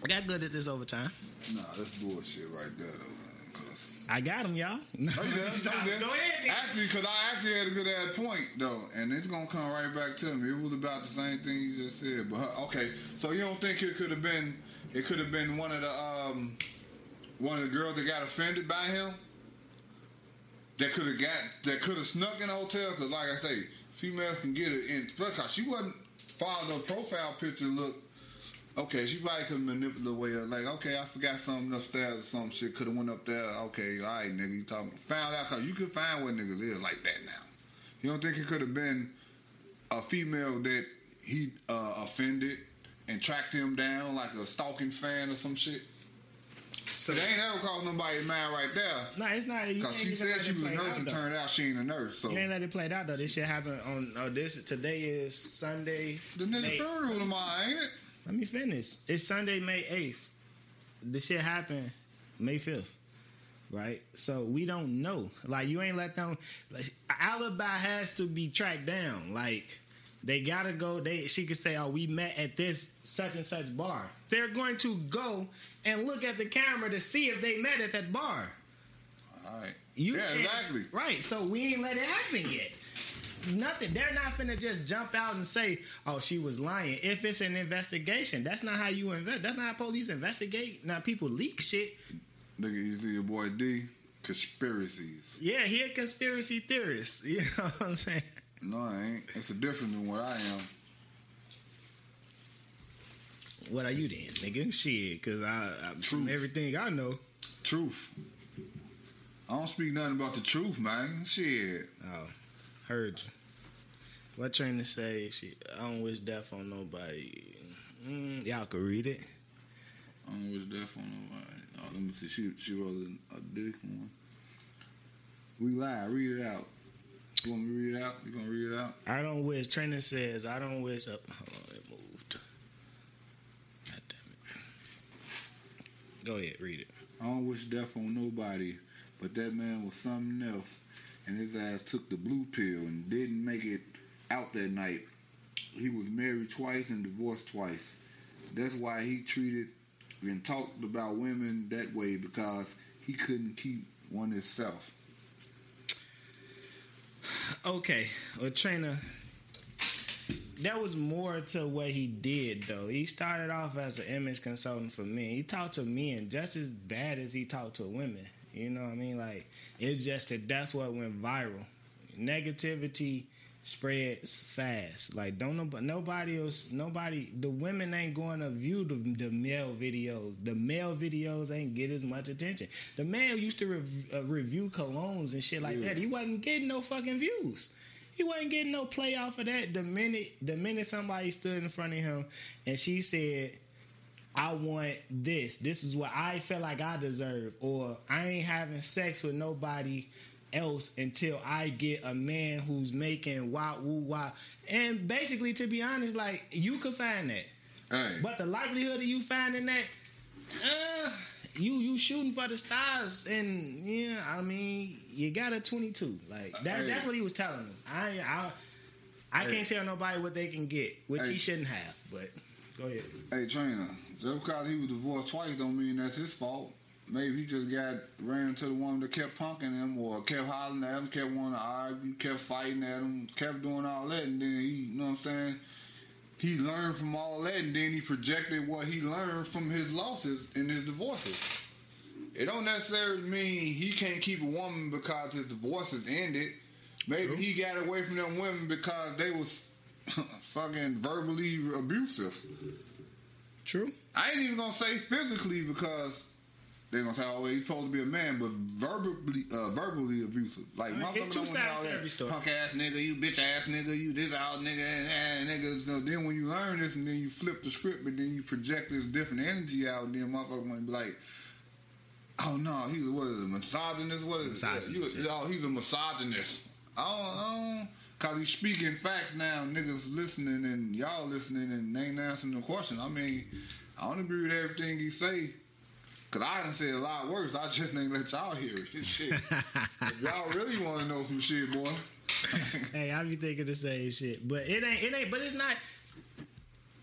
I got good at this overtime. nah, that's bullshit right there, though, man. 'cause- I got him, y'all. Oh, you. You did? Go ahead. Actually, because I actually had a good ass point though, and it's gonna come right back to me. It was about the same thing you just said, but huh, okay. So you don't think it could have been? It could have been one of the um, one of the girls that got offended by him. That could have got that could have snuck in the hotel because, like I say, females can get it in because she wasn't the profile picture look. Okay, she probably could manipulate the way of like, okay, I forgot something upstairs or some shit. Could have went up there. Okay, all right, nigga, you talking? Found out because you could find what niggas is like that now. You don't think it could have been a female that he uh, offended and tracked him down like a stalking fan or some shit? So they ain't ever crossed nobody's mind right there. no, it's not. You Because she said she was a nurse and though. turned out she ain't a nurse. So You ain't let it play out though. This shit happened on. Oh, this today is Sunday. the nigga funeral tomorrow, ain't it? Let me finish. It's Sunday, May eighth. The shit happened May fifth. Right, so we don't know. Like you ain't let them. Like, alibi has to be tracked down. Like they gotta go. They she could say, "Oh, we met at this such and such bar." They're going to go and look at the camera to see if they met at that bar. All right. You yeah, exactly. Right. So we ain't let it happen yet. Nothing. They're not finna just jump out and say, "Oh, she was lying." If it's an investigation, that's not how you invest. That's not how police investigate. Now people leak shit. Nigga, you see your boy D? Conspiracies. Yeah, he a conspiracy theorist. You know what I'm saying? No, I ain't. It's a different than what I am. What are you then, nigga? Shit, because I, I from everything I know. Truth. I don't speak nothing about the truth, man. Shit. Oh, heard you. What trying to say? Shit, I don't wish death on nobody. Mm, y'all could read it. I don't wish death on nobody. Oh, let me see. She she wrote a, a dick one. We lie. Read it out. You want me to read it out? You gonna read it out? I don't wish. Training says I don't wish. Up, hold on, it moved. God damn it. Go ahead, read it. I don't wish death on nobody, but that man was something else, and his ass took the blue pill and didn't make it out that night. He was married twice and divorced twice. That's why he treated and talked about women that way because he couldn't keep one himself. Okay, well, trainer. That was more to what he did, though. He started off as an image consultant for men. He talked to men just as bad as he talked to women. You know what I mean? Like it's just that that's what went viral. Negativity spreads fast. Like don't nobody, nobody else, nobody. The women ain't going to view the, the male videos. The male videos ain't get as much attention. The male used to rev, uh, review colognes and shit like Yeah. that. He wasn't getting no fucking views. He wasn't getting no play off of that. The minute the minute somebody stood in front of him and she said, I want this. This is what I feel like I deserve. Or I ain't having sex with nobody else until I get a man who's making wow woo wow. And basically, to be honest, like you could find that. Hey, But the likelihood of you finding that, uh, you you shooting for the stars, and yeah, I mean, you got a twenty two. Like that, Hey. that's what he was telling them. I I, I Hey. can't tell nobody what they can get, which he shouldn't have. But go ahead. hey, trainer. Just because he was divorced twice don't mean that's his fault. Maybe he just got ran into the woman that kept punking him or kept hollering at him, kept wanting to argue, kept fighting at him, kept doing all that, and then he, you know what I'm saying? He learned from all that, and then he projected what he learned from his losses and his divorces. It don't necessarily mean he can't keep a woman because his divorces ended. Maybe True. he got away from them women because they was fucking verbally abusive. True. I ain't even gonna say physically because they're gonna say, "Oh, well, he's supposed to be a man," but verbally, uh, verbally abusive. Like it's two don't want all that punk ass nigga, you bitch ass nigga, you this out nigga, and nigga. So then when you learn this, and then you flip the script, and then you project this different energy out, and then motherfuckers want to be like. Oh no, he's what is it, misogynist? What is Misogynist, it? You, oh, he's a misogynist. Oh, oh, cause he's speaking facts now. Niggas listening and y'all listening and ain't answering the question. I mean, I don't agree with everything he say. Cause I done say a lot worse. I just ain't let y'all hear it. Shit. if y'all really want to know some shit, boy. hey, I be thinking the same shit, but it ain't. It ain't. But it's not.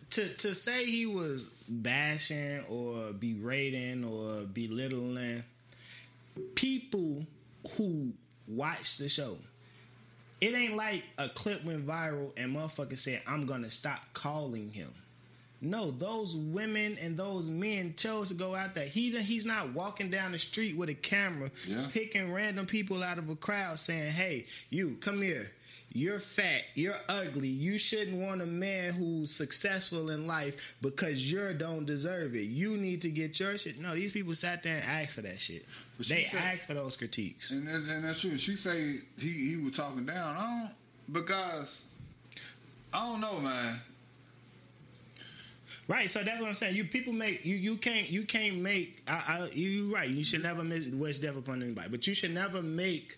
To to say he was bashing or berating or belittling people who watch the show. It ain't like a clip went viral and motherfucker said, "I'm gonna stop calling him." No, those women and those men chose to go out there. He he's not walking down the street with a camera, Yeah. picking random people out of a crowd, saying, "Hey, you come here. You're fat. You're ugly. You shouldn't want a man who's successful in life because you don't deserve it. You need to get your shit." No, these people sat there and asked for that shit. They said- asked for those critiques. And, that's- and that's true. She say he, he was talking down. I don't because I don't know, man. Right, so that's what I'm saying. You people make you you can't you can't make. I, I you right. You should never wish death upon anybody, but you should never make.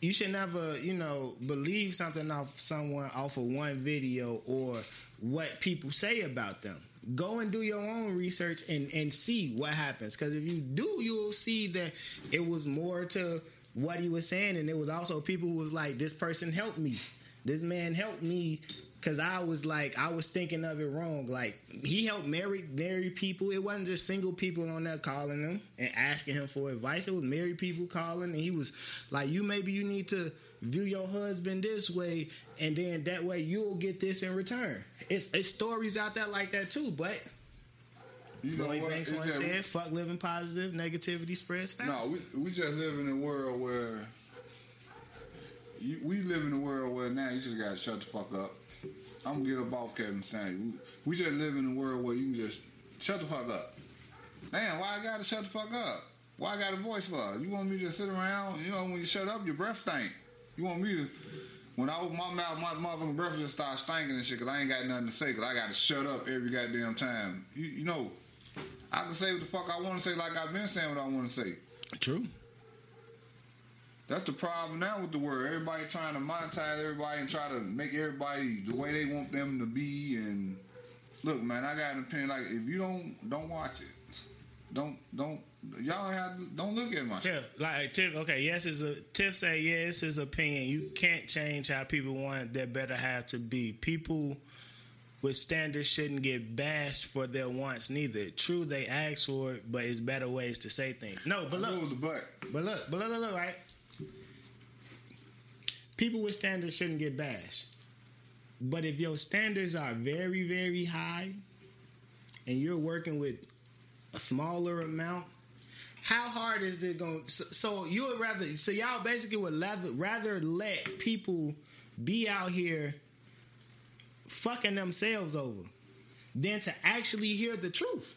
You should never you know believe something off someone off of one video or what people say about them. Go and do your own research and and see what happens. Because if you do, you'll see that it was more to what he was saying, and it was also people who was like, "This person helped me. This man helped me." Cause I was like, I was thinking of it wrong. Like he helped married married people. It wasn't just single people on there calling him and asking him for advice. It was married people calling, and he was like, "You maybe you need to view your husband this way, and then that way you'll get this in return." It's it's stories out there like that too. But You know Lloyd what? Banks once said, "Fuck living positive, negativity spreads fast." No, we we just live in a world where you, we live in a world where now you just gotta shut the fuck up. I'm gonna get up off Kevin saying we, we just live in a world where you can just shut the fuck up. Man, why I gotta shut the fuck up? Why I got a voice for? You want me to sit around? You know, when you shut up, your breath stink. You want me to? When I open my mouth, my motherfucking breath just start stinking and shit because I ain't got nothing to say because I got to shut up every goddamn time. You, you know, I can say what the fuck I want to say like I've been saying what I want to say. True. That's the problem now with the world. Everybody trying to monetize everybody and try to make everybody the way they want them to be. And look, man, I got an opinion. Like, if you don't don't watch it, don't don't y'all have don't look at my shit. Tiff, like Tiff, okay, yes, is a Tiff say yeah, it's his opinion. You can't change how people want their better half to be. People with standards shouldn't get bashed for their wants neither. True, they ask for it, but it's better ways to say things. No, but I know it look, a but look, but look, look, look, right? People with standards shouldn't get bashed. But if your standards are very, very high and you're working with a smaller amount, how hard is it going so, so you would rather so y'all basically would rather rather let people be out here fucking themselves over than to actually hear the truth.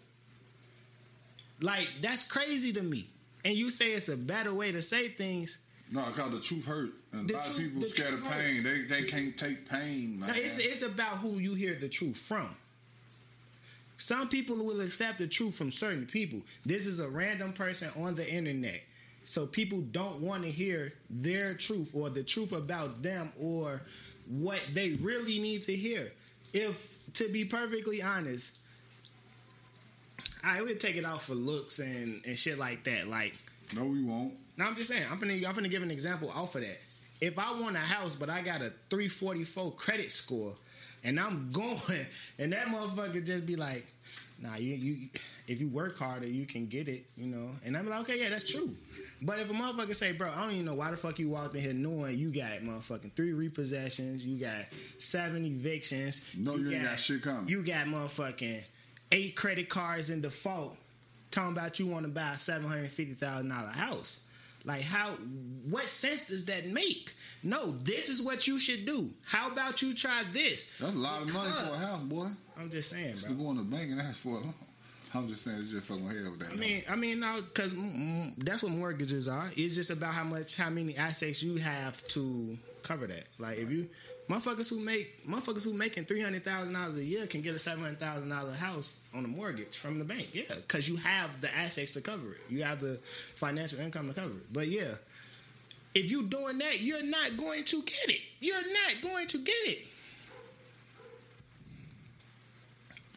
Like that's crazy to me. And you say it's a better way to say things. No, because the truth hurt. And The a lot truth- of people scared of pain. hurts. They they can't take pain, man. No, it's it's about who you hear the truth from. Some people will accept the truth from certain people. This is a random person on the internet. So people don't want to hear their truth or the truth about them or what they really need to hear. If to be perfectly honest, I would take it off for looks and, and shit like that. Like no, we won't. No, I'm just saying. I'm gonna I'm gonna give an example off of that. If I want a house, but I got a 344 credit score, and I'm going, and that motherfucker just be like, "Nah, you you if you work harder, you can get it," you know. And I'm like, "Okay, yeah, that's true." But if a motherfucker say, "Bro, I don't even know why the fuck you walked in here knowing you got motherfucking three repossessions, you got seven evictions, No, you ain't got shit coming. you got motherfucking eight credit cards in default." talking about you want to buy a seven hundred fifty thousand dollar house. Like how? What sense does that make? No, this is what you should do. How about you try this? That's a lot of money for a house, boy. I'm just saying, You bro. go in the bank and ask for it. I'm just saying, it's just fucking my head over that. I mean, I mean, no, because mm, mm, that's what mortgages are. It's just about how much, how many assets you have to cover that. Like if you motherfuckers who make motherfuckers who making three hundred thousand dollars a year can get a seven hundred thousand dollar house on a mortgage from the bank. Yeah, because you have the assets to cover it. You have the financial income to cover it. But yeah, if you doing that, you're not going to get it. You're not going to get it.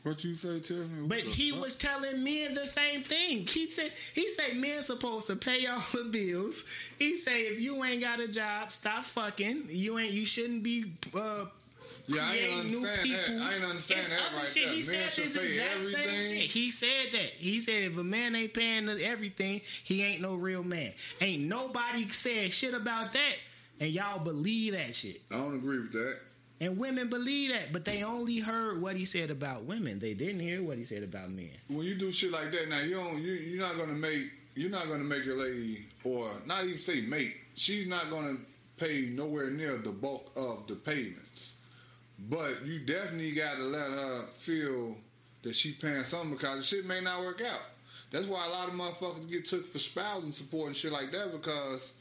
What you say. What But he fuck? was telling men the same thing. He said he said men supposed to pay all the bills. He say if you ain't got a job, stop fucking. You ain't you shouldn't be uh Yeah, I ain't understand that. people. I ain't understand It's that other right shit. there. He Men said this exact same shit. He said that. He said if a man ain't paying everything, he ain't no real man. Ain't nobody said shit about that, and y'all believe that shit. I don't agree with that. And women believe that, but they only heard what he said about women. They didn't hear what he said about men. When you do shit like that, now you don't. You, you're not gonna make. You're not gonna make your lady, or not even say mate. She's not gonna pay nowhere near the bulk of the payments. But you definitely got to let her feel that she paying something because the shit may not work out. That's why a lot of motherfuckers get took for spousing support and shit like that because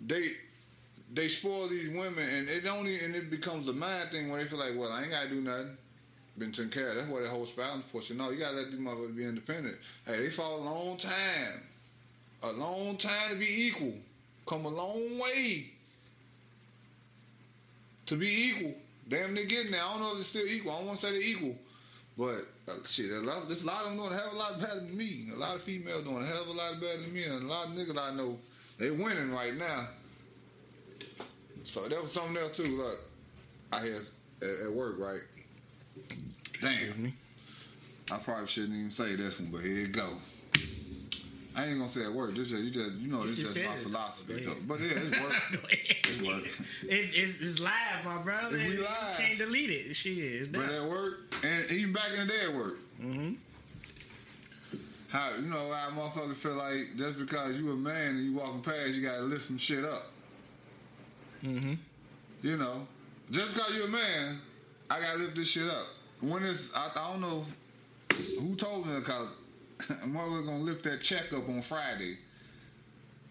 they they spoil these women and it only and it becomes a mind thing where they feel like, well, I ain't gotta do nothing. been taken care of. That's why the whole spousal portion. No, you gotta let these motherfuckers be independent. Hey, they fought a long time, a long time to be equal. Come a long way to be equal. Damn, they getting there. I don't know if it's still equal. I don't want to say they're equal, but uh, shit, a lot, there's a lot of them doing a hell of a lot better than me. A lot of females doing a hell of a lot better than me, and a lot of niggas I know they winning right now. So that was something else too. Look, I hear at, at work, right? Damn. I probably shouldn't even say this one, but here it go. I ain't gonna say at work. This just you just you know this just just my it. philosophy. But yeah, it's work. It's work. It, it's, it's live, my brother. If we You live. can't delete it. Shit, it's But at work, and even back in the day at work, Mm-hmm. how you know how motherfuckers feel like just because you a man and you walking past, you gotta lift some shit up. Mm-hmm. You know, just because you're a man, I gotta lift this shit up. When it's, I, I don't know who told me because motherfucker gonna lift that check up on Friday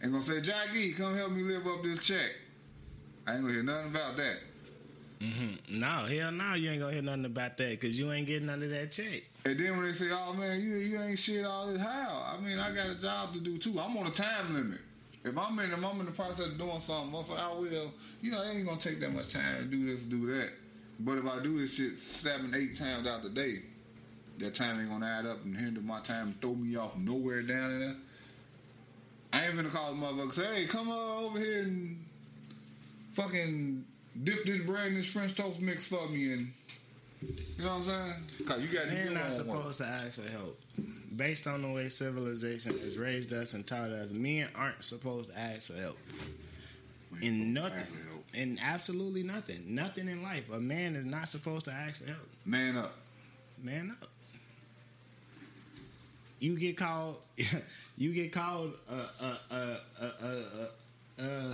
and gonna say, Jackie, come help me lift up this check. I ain't gonna hear nothing about that. Mm-hmm. No, hell no, you ain't gonna hear nothing about that because you ain't getting none of that check. And then when they say, "Oh man, you you ain't shit all this," how? I mean, I got a job to do too. I'm on a time limit. If I'm in, if I'm in the process of doing something, motherfucker, I will. You know, it ain't gonna take that much time to do this, do that. But if I do this shit seven, eight times out the day, that time ain't gonna add up and hinder my time and throw me off nowhere down in there. I ain't gonna call the motherfucker say, "Hey, come on over here and fucking dip this bread in this French toast mix for me," and you know what I'm saying? Cause you got to Men do not your own work. supposed to ask for help. Based on the way civilization has raised us and taught us, men aren't supposed to ask for help. In nothing. In absolutely nothing. Nothing in life. A man is not supposed to ask for help. Man up. Man up. You get called. You get called uh, uh, uh, uh,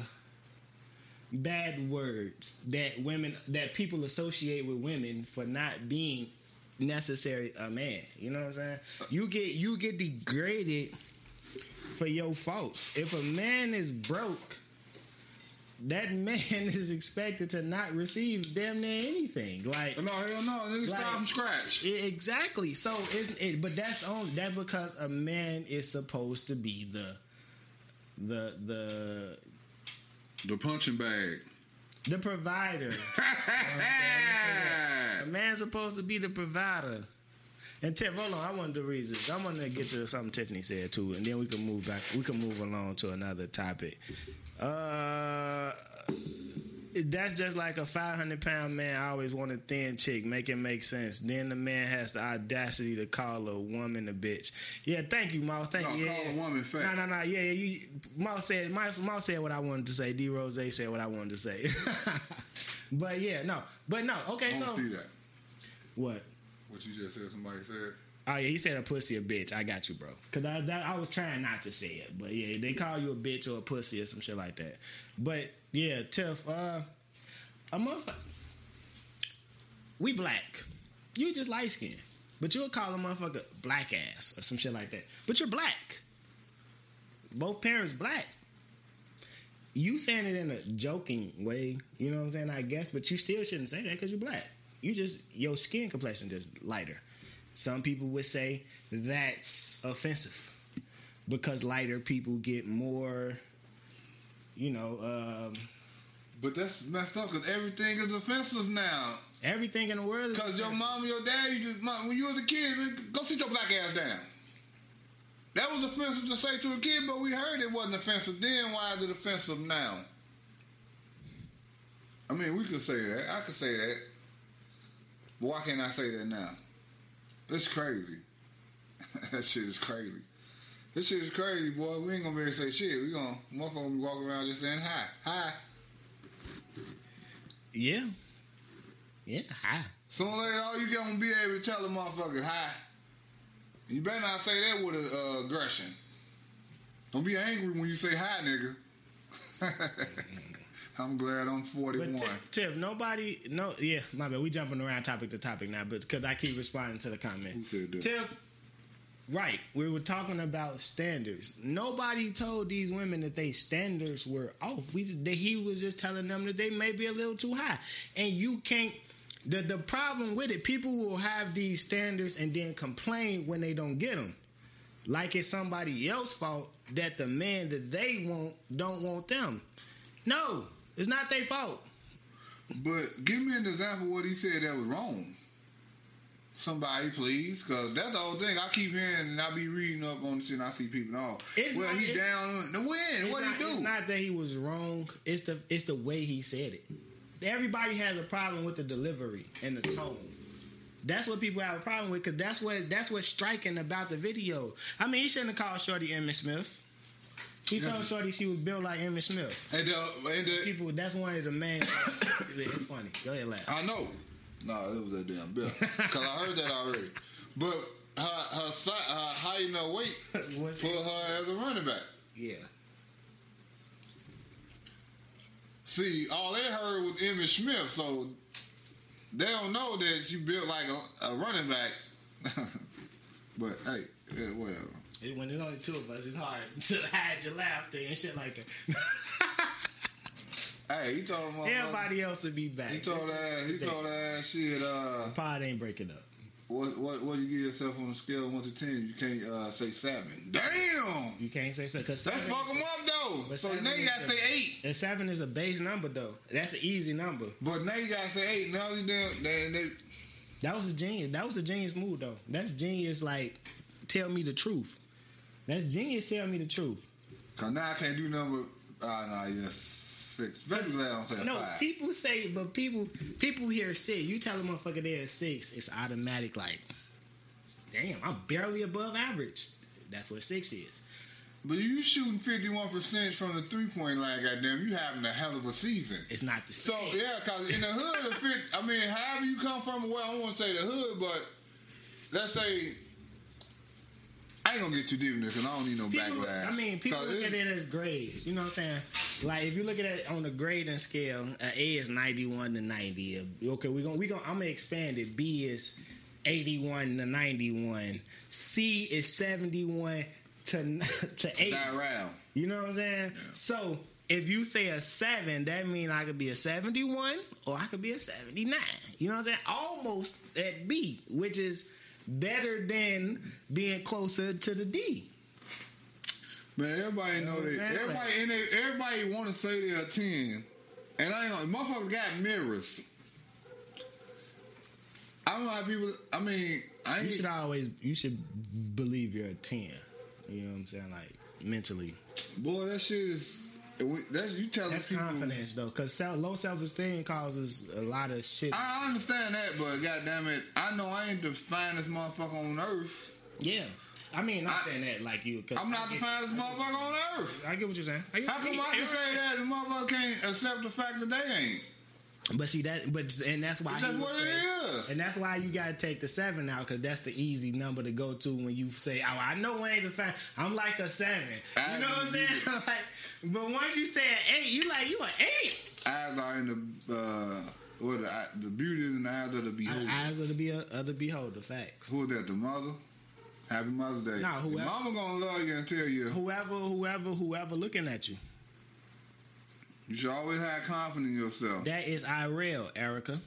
bad words that women that people associate with women for not being necessary a man. You know what I'm saying? You get you get degraded for your faults. If a man is broke, that man is expected to not receive damn near anything. Like No, hell no. Nigga, Like- start from scratch. I- Exactly. So it's it, but that's on that because a man is supposed to be the the the The punching bag. The provider. a man's supposed to be the provider. And Tiff, hold on, I wanted to read this. I want to get to something Tiffany said too, and then we can move back. We can move along to another topic. Uh, that's just like a 500 pound man I always want a thin chick, make it make sense. Then the man has the audacity to call a woman a bitch. Yeah, thank you, Mouse. Thank No, you. call yeah, a woman fat. No, no, no. Yeah, yeah. You, said, Mouse said what I wanted to say. D Rose said what I wanted to say. but yeah, no. But no. Okay, I so see that. what? What you just said, somebody said. Oh yeah, he said a pussy a bitch. I got you, bro. Cause I that, I was trying not to say it, but yeah, they call you a bitch or a pussy or some shit like that. But yeah, Tiff, uh, a motherfucker. We black. You just light skinned but you'll call a motherfucker black ass or some shit like that. But you're black. Both parents black. You saying it in a joking way, you know what I'm saying? I guess, but you still shouldn't say that because you're black. You just your skin complexion just lighter. Some people would say that's offensive because lighter people get more, you know, um, But that's messed up because everything is offensive now. everything in the world. is Because your mom and your dad, you just, mom, when you was a kid, man, go sit your black ass down. That was offensive to say to a kid, but we heard it wasn't offensive then. Why is it offensive now? I mean, we could say that. I could say that. But why can't I say that now? It's crazy. that shit is crazy. This shit is crazy, boy. We ain't gonna be able to say shit. We gonna gonna be walking around just saying hi, hi. Yeah. Yeah. Hi. Sooner or later, all you gonna be able to tell a motherfucker hi. You better not say that with a, uh, aggression. Don't be angry when you say hi, nigga. I'm glad I'm 41. But Tiff, nobody, no, yeah, my bad. We jumping around topic to topic now, but because I keep responding to the comment. Who said that? Tiff, right? We were talking about standards. Nobody told these women that they standards were off. We, that he was just telling them that they may be a little too high, and you can't the the problem with it, people will have these standards and then complain when they don't get them, like it's somebody else's fault that the man that they want don't want them. No, it's not their fault. But give me an example of what he said that was wrong. Somebody, please, because that's the whole thing. I keep hearing and I be reading up on the shit. and I see people, oh, It's well, not- he it's- down the win. What not, he It's do? not that he was wrong. It's the it's the way he said it. Everybody has a problem with the delivery and the tone. That's what people have a problem with because that's what that's what's striking about the video. I mean, he shouldn't have called Shorty Emmitt Smith. He Yeah. told Shorty she was built like Emmitt Smith. and the, and the, People, that's one of the main. it's funny. Go ahead, laugh. I know. No, it was that damn bill. Because I heard that already. But her, her, her height and her weight What's put her as a running back. Yeah. See, all they heard was Emmitt Smith, so they don't know that she built like a, a running back. but hey, yeah, whatever. When there's only two of us, it's hard to hide your laughter and shit like that. Hey, he told motherfucker- Everybody else would be back. He told ass, he told ass shit, uh, Pod ain't breaking up. what, what, what you give yourself on a scale of 1 to 10? You can't uh, say 7. Damn! You can't say seven. because Let's fuck them up, though. So seven now you gotta the- say 8. And seven is a base number though. That's an easy number. But now you gotta say 8. Now you damn, they, they, That was a genius. That was a genius move though. That's genius. Like, tell me the truth. That's genius. Tell me the truth. Cause now I can't do number. Ah, nah, yes, six. Glad I don't say No, five. people say, but people people hear six. You tell a motherfucker they're six, it's automatic. Like, damn, I'm barely above average. That's what six is. But you shooting fifty one percent from the three point line. Goddamn, you having a hell of a season. It's not the same. So yeah, cause in the hood, the fit, I mean, however you come from, well, I don't want to say the hood, but let's say. I ain't gonna get too deep in this because I don't need no People, backlash. I mean, people look it- at it as grades. You know what I'm saying? Like if you look at it on the grading scale, uh, A is 91 to 90. Uh, Okay, we're gonna we gonna I'm gonna expand it. B is 81 to 91. C is 71 to to 8. That round. You know what I'm saying? So if you say a seven, that means I could be a 71 or I could be a 79. You know what I'm saying? Almost at B, which is better than being closer to the D. Man, everybody know that. Everybody and they, everybody want to say they're a ten, and I ain't gonna. Motherfuckers got mirrors. I don't know how people. I mean, I You should always you should believe you're a 10. You know what I'm saying? Like mentally. Boy, that shit is. That's you telling That's people. confidence though, because low self esteem causes a lot of shit. I understand that, but goddamn it, I know I ain't the finest motherfucker on earth. yeah. I mean, I'm I- saying that like you. I'm not I the finest motherfucker on earth. I get what you're saying. I get- How come I can say that the motherfucker can't accept the fact that they ain't? But see that, but and that's why That's what say- it is. And that's why you gotta take the seven out because that's the easy number to go to when you say, "Oh, I know I ain't the fan. I'm like a seven. You know what I'm saying? like, but once you say an eight, you like you an eight. Eyes are in the uh, what the, the beauty is in the eyes of the beholder. Eyes of the be of the beholder. Facts. Who is that? The mother. Happy Mother's Day. Nah, Your whoever- mama gonna love you and tell you. Whoever, whoever, whoever looking at you. You should always have confidence in yourself. That is Irel, Erica.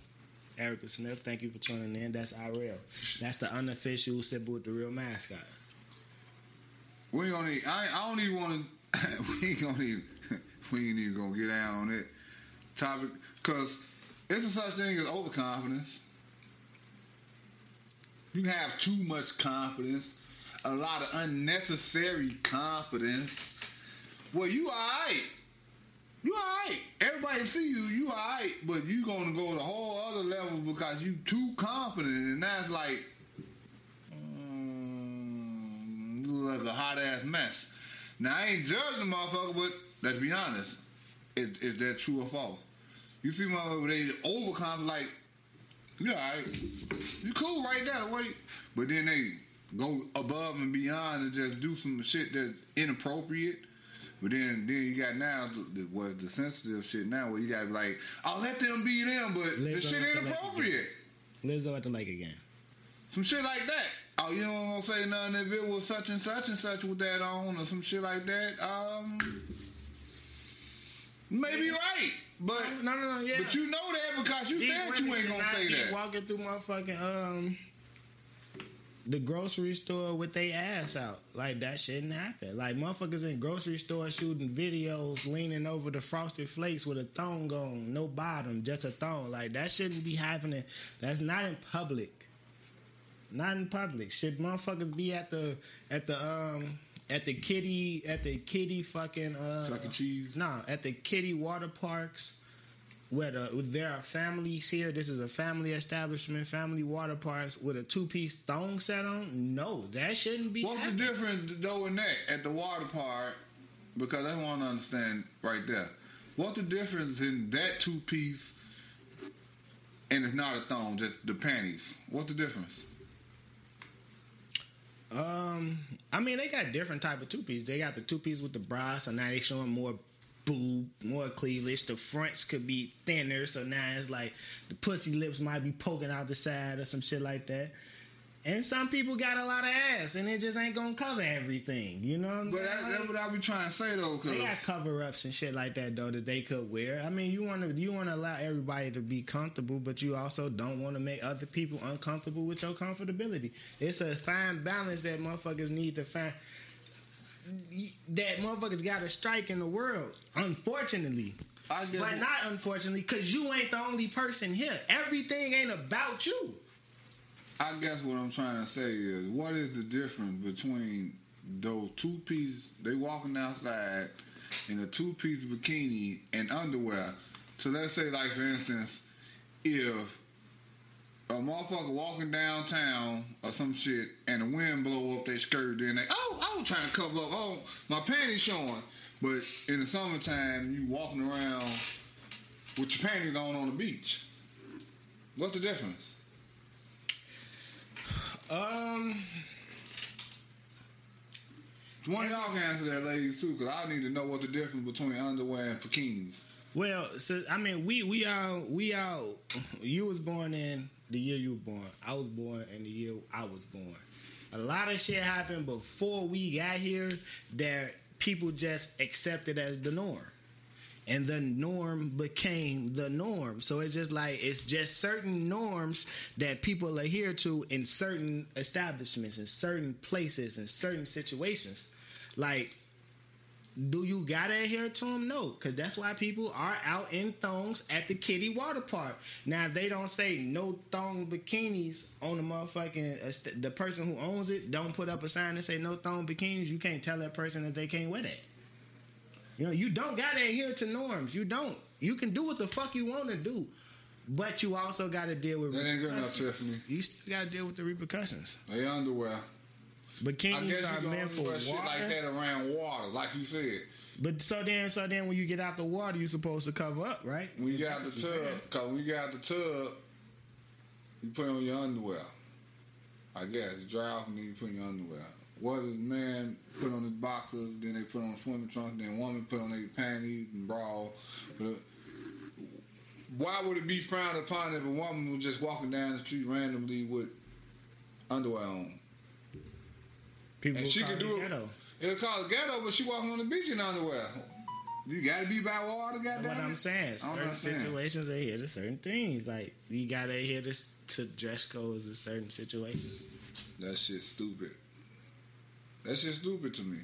Erica Smith, thank you for tuning in. That's Irel. That's the unofficial sip with the real mascot. We ain't gonna. I, I don't even want to. we ain't gonna even. We ain't even gonna get down on that topic because it's a such thing as overconfidence. You have too much confidence, a lot of unnecessary confidence. Well, you alright. You alright. Everybody see you, you alright, but you gonna go the whole other level because you too confident, and that's like mm, you look like a hot ass mess. Now I ain't judging the motherfucker, but let's be honest, is, is that true or false? You see motherfucker they overconfident, like you alright, you cool right there, wait, but then they go above and beyond and just do some shit that's inappropriate. But then, then you got now the, the, what the sensitive shit now where you got like, I'll let them be them, but the shit inappropriate. Lizzo at the lake again. Some shit like that. Oh, you don't want to say nothing if it was such and such and such with that on or some shit like that. Um, maybe right, But No, no, no, yeah. but you know that because you These said you ain't gonna say that. Walking through motherfucking um the grocery store with their ass out. Like that shouldn't happen. Like motherfuckers in grocery stores shooting videos leaning over the frosted flakes with a thong on, no bottom, just a thong. Like that shouldn't be happening. That's not in public. Not in public. Should motherfuckers be at the at the um at the kitty at the kitty fucking uh Chuck E. Cheese. no, at the kitty water parks, where the, there are families here. This is a family establishment, family water parks with a two piece thong set on. No, that shouldn't be. What's the difference though in that at the water park? Because I want to understand right there. What's the difference in that two piece and it's not a thong, just the panties? What's the difference? Um, I mean, they got different type of two piece. They got the two piece with the bra, so now they showing more boob, more cleavage. The fronts could be thinner, so now it's like the pussy lips might be poking out the side or some shit like that. And some people got a lot of ass, and it just ain't gonna cover everything. You know what I'm But saying? that, that's what I be trying to say though, They got cover ups and shit like that though that they could wear. I mean, you want to you want to allow everybody to be comfortable, but you also don't want to make other people uncomfortable with your comfortability. It's a fine balance that motherfuckers need to find. That motherfuckers got to strike in the world. Unfortunately, but not unfortunately, because you ain't the only person here. Everything ain't about you. I guess what I'm trying to say is, what is the difference between those two pieces? they walking outside in a two piece bikini and underwear? So let's say, like for instance, if a motherfucker walking downtown or some shit and the wind blow up their skirt, then they oh I was trying to cover up, oh my panties showing. But in the summertime, you walking around with your panties on on the beach. What's the difference? Um, One of y'all can answer that, ladies, too, because I need to know what the difference between underwear and bikinis. Well, so I mean, we we all we all. You was born in the year you were born. I was born in the year I was born. A lot of shit happened before we got here that people just accepted as the norm, and the norm became the norm. So it's just like it's just certain norms that people adhere to in certain establishments, in certain places, in certain situations. Like do you gotta adhere to them? No, because that's why people are out in thongs at the kitty water park. Now, if they don't say no thong bikinis on the motherfucking the person who owns it, don't put up a sign and say no thong bikinis. You can't tell that person that they can't wear that. You know, you don't gotta adhere to norms. You don't. You can do what the fuck you want to do, but you also gotta deal with. That ain't good enough. Tiffany. You still gotta deal with the repercussions. They underwear. I Bikinis guess you meant for wear shit water. like that around water, like you said. But so then, so then, when you get out the water, you're supposed to cover up, right? When you get out the That's what you're tub, because when you get out the tub, you put on your underwear. I guess. You dry off and then you put on your underwear. What does man put on his boxers, then they put on swimming trunks, then woman put on their panties and bra. But, uh, why would it be frowned upon if a woman was just walking down the street randomly with underwear on? People And she could do it. ghetto. It'll call it ghetto, but she walking on the beach in underwear. You gotta be by water, goddamn. what I'm saying. Certain situations they adhere to certain things. Like you gotta adhere to, to dress codes in certain situations. That shit's stupid. That just stupid to me.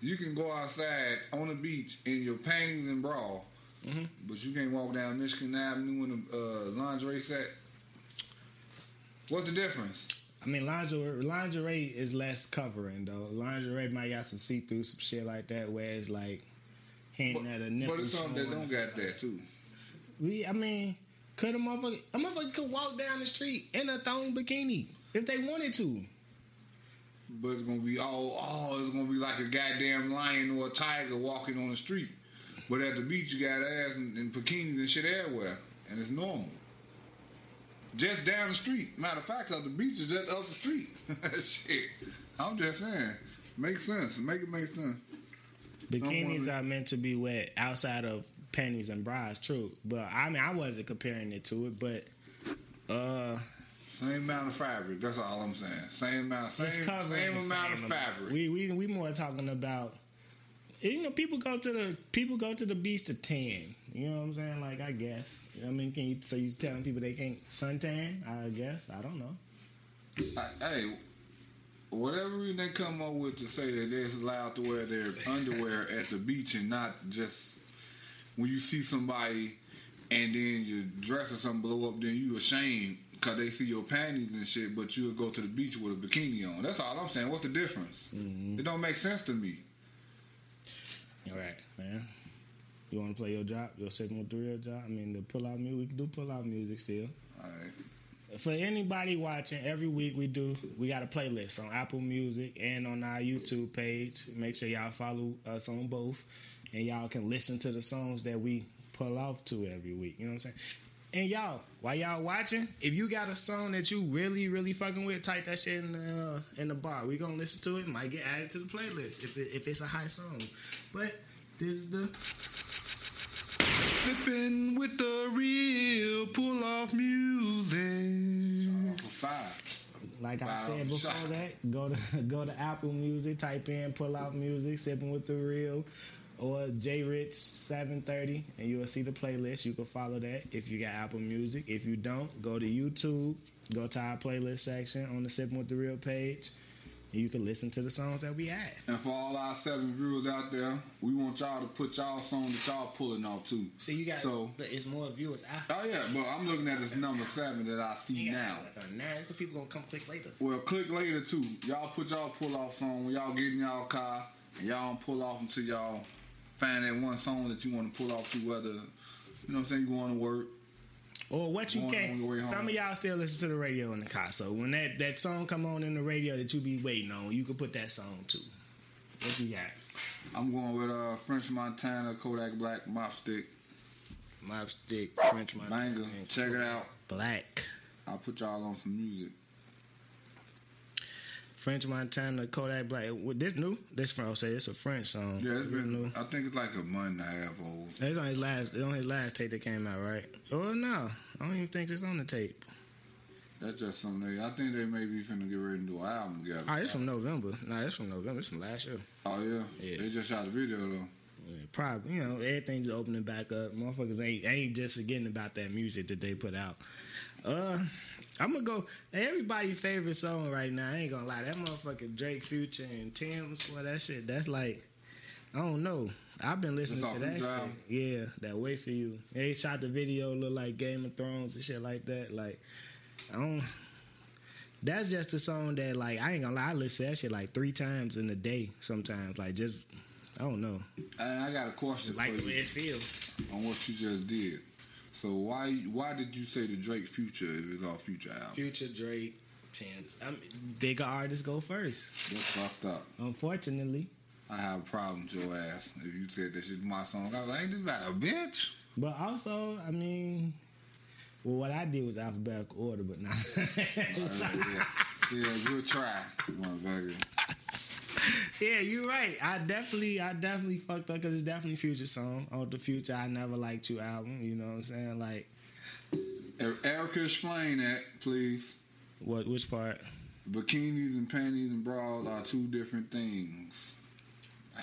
You can go outside on the beach in your panties and bra, Mhm. but you can't walk down Michigan Avenue in a uh, lingerie set. What's the difference? I mean, lingerie, lingerie is less covering though. Lingerie might got some see through, some shit like that, where it's like hinting But, at a nipple. but it's something that don't got that too. We, I mean, could a motherfucker, a motherfucker could walk down the street in a thong bikini if they wanted to. But it's gonna be all, oh, it's gonna be like a goddamn lion or a tiger walking on the street. But at the beach, you got ass and, and bikinis and shit everywhere, and it's normal. Just down the street. Matter of fact, 'cause the beach is just up the street. shit. I'm just saying. Makes sense. Make it make sense. Bikinis are meant to be wet outside of panties and bras, true. But I mean, I wasn't comparing it to it, but uh, Same amount of fabric. That's all I'm saying. Same amount. Same, same amount same of fabric. We we we more talking about. You know, people go to the people go to the beach to tan. You know what I'm saying? Like I guess. I mean, can you? So you telling people they can't suntan? I guess. I don't know. Like, hey, whatever reason they come up with to say that they're allowed to wear their underwear at the beach and not just when you see somebody and then your dress or something blow up, then you ashamed because they see your panties and shit, but you'll go to the beach with a bikini on. That's all I'm saying. What's the difference? Mm-hmm. It don't make sense to me. All right, man. You want to play your job? Your segment with the real job? I mean, the pull out music. We can do pull out music still. All right. For anybody watching, every week we do. We got a playlist on Apple Music and on our YouTube page. Make sure y'all follow us on both, and y'all can listen to the songs that we pull off to every week. You know what I'm saying? And y'all, while y'all watching, if you got a song that you really, really fucking with, type that shit in the uh, in the bar. We gonna listen to it. Might get added to the playlist if it, if it's a high song. But this is the Sipping with the real pull off music. Like I said before that, go to go to Apple Music, type in pull out music, sipping with the real, or J Rich seven thirty, and you will see the playlist. You can follow that if you got Apple Music. If you don't, go to YouTube, go to our playlist section on the sipping with the real page, and you can listen to the songs that we had. And for all our seven viewers out there, we want y'all to put y'all song that y'all pulling off too. See, you got So- it's more viewers after. Oh yeah, but I'm looking at this number seven that I see now. like nine, because people gonna come click later. Well, click later too. Y'all put y'all pull off song when y'all get in y'all car and y'all don't pull off until y'all find that one song that you want to pull off to. Whether you know what I'm saying, you going to work. Or what you can. Some of y'all still listen to the radio in the car. So when that, that song come on in the radio that you be waiting on, you can put that song too. What you got? I'm going with uh, French Montana, Kodak Black, Mopstick. Mopstick, French Montana, Banger. Check it out. Black. I'll put y'all on some music. French Montana, Kodak Black. This new? This from say it's a French song. Yeah, it's been. new. I think it's like a month and a half old. It's on his last. It's on his last tape that came out, right? Oh no, I don't even think it's on the tape. That's just something they. I think they may be finna get ready to do an album together. Oh, it's from November. No, it's from November. It's from last year. Oh yeah. Yeah. They just shot the video though. Yeah, probably, you know, everything's opening back up. Motherfuckers ain't ain't just forgetting about that music that they put out. Uh, I'm gonna go. Everybody's favorite song right now. I ain't gonna lie, that motherfucker Drake, Future, and Tems. Well, that shit. That's like, I don't know. I've been listening That's to that shit. Yeah, that wait for you. They shot the video look like Game of Thrones and shit like that. Like, I don't. That's just a song that like I ain't gonna lie. I listen to that shit like three times in a day. Sometimes like just I don't know. And I got a question Like for the way you it feels. on what you just did. So why why did you say the Drake Future if it's off Future album? Future Drake, Chance. I mean, bigger artists go first. That's fucked up. Unfortunately, I have a problem with your ass if you said this is my song. I was like, ain't this about a bitch? but also, I mean, well, what I did was alphabetical order, but not. Uh, yeah, yeah, good try, motherfucker. yeah, you're right. I definitely, I definitely fucked up because it's definitely Future song on the Future. I never liked you album. You know what I'm saying? Like, Er- Erica, explain that, please. what? Which part? Bikinis and panties and bras are two different things.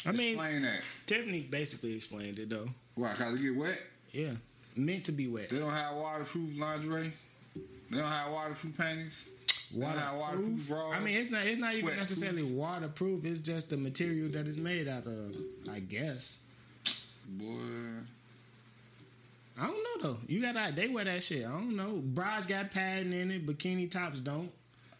I mean- explain that. Tiffany basically explained it though. Why? Cause it get wet. Yeah, meant to be wet. They don't have waterproof lingerie. They don't have waterproof panties. Waterproof. I mean, it's not. It's not even necessarily waterproof. It's just the material that it's made out of. I guess. boy. I don't know though. You got they wear that shit. I don't know. Bras got padding in it. Bikini tops don't.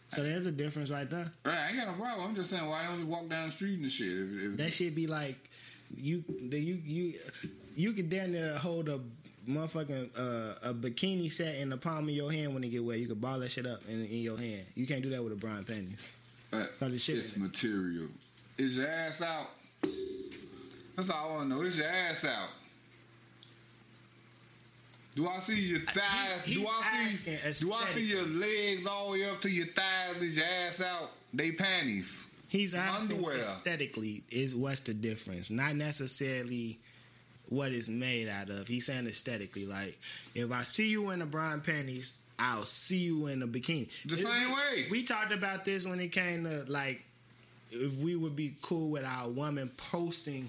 So there's a difference right there. Right, I ain't got no problem. I'm just saying, why don't you walk down the street and shit? If, if, That shit be like you. The, you you you could damn near hold a motherfucking uh, a bikini set in the palm of your hand when it get wet. You can ball that shit up in, in your hand. You can't do that with a bra and panties. uh, Cause it's shit it's material. Is your ass out? That's all I want to know. Is your ass out? Do I see your thighs? he- do I see? Do I see your legs all the way up to your thighs? Is your ass out? They panties. He's asking Underwear. aesthetically is what's the difference, not necessarily what it's made out of. He's saying aesthetically, like if I see you in the bra and panties, I'll see you in a bikini. The It- same way. We talked about this when it came to like if we would be cool with our woman posting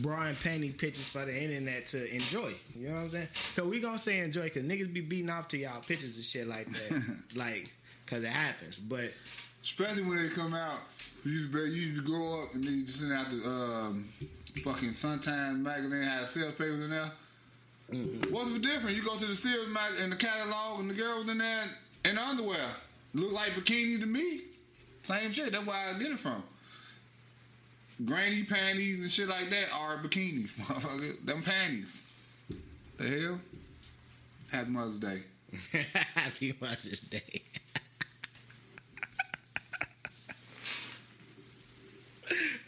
bra and panty pictures for the internet to enjoy. You know what I'm saying? Cause we gonna say enjoy, cause niggas be beating off to y'all pictures and shit like that, like, cause it happens. But Especially when they come out. You to, you used to grow up and then you just send out the um, fucking Suntimes magazine had sales papers in there. Mm-hmm. What's the difference? You go to the sales mag in the catalog and the girls in there in underwear. Look like bikini to me. Same shit. That's where I get it from. Granny panties and shit like that are bikinis, motherfucker. Them panties. The hell? Happy Mother's Day. happy Mother's Day.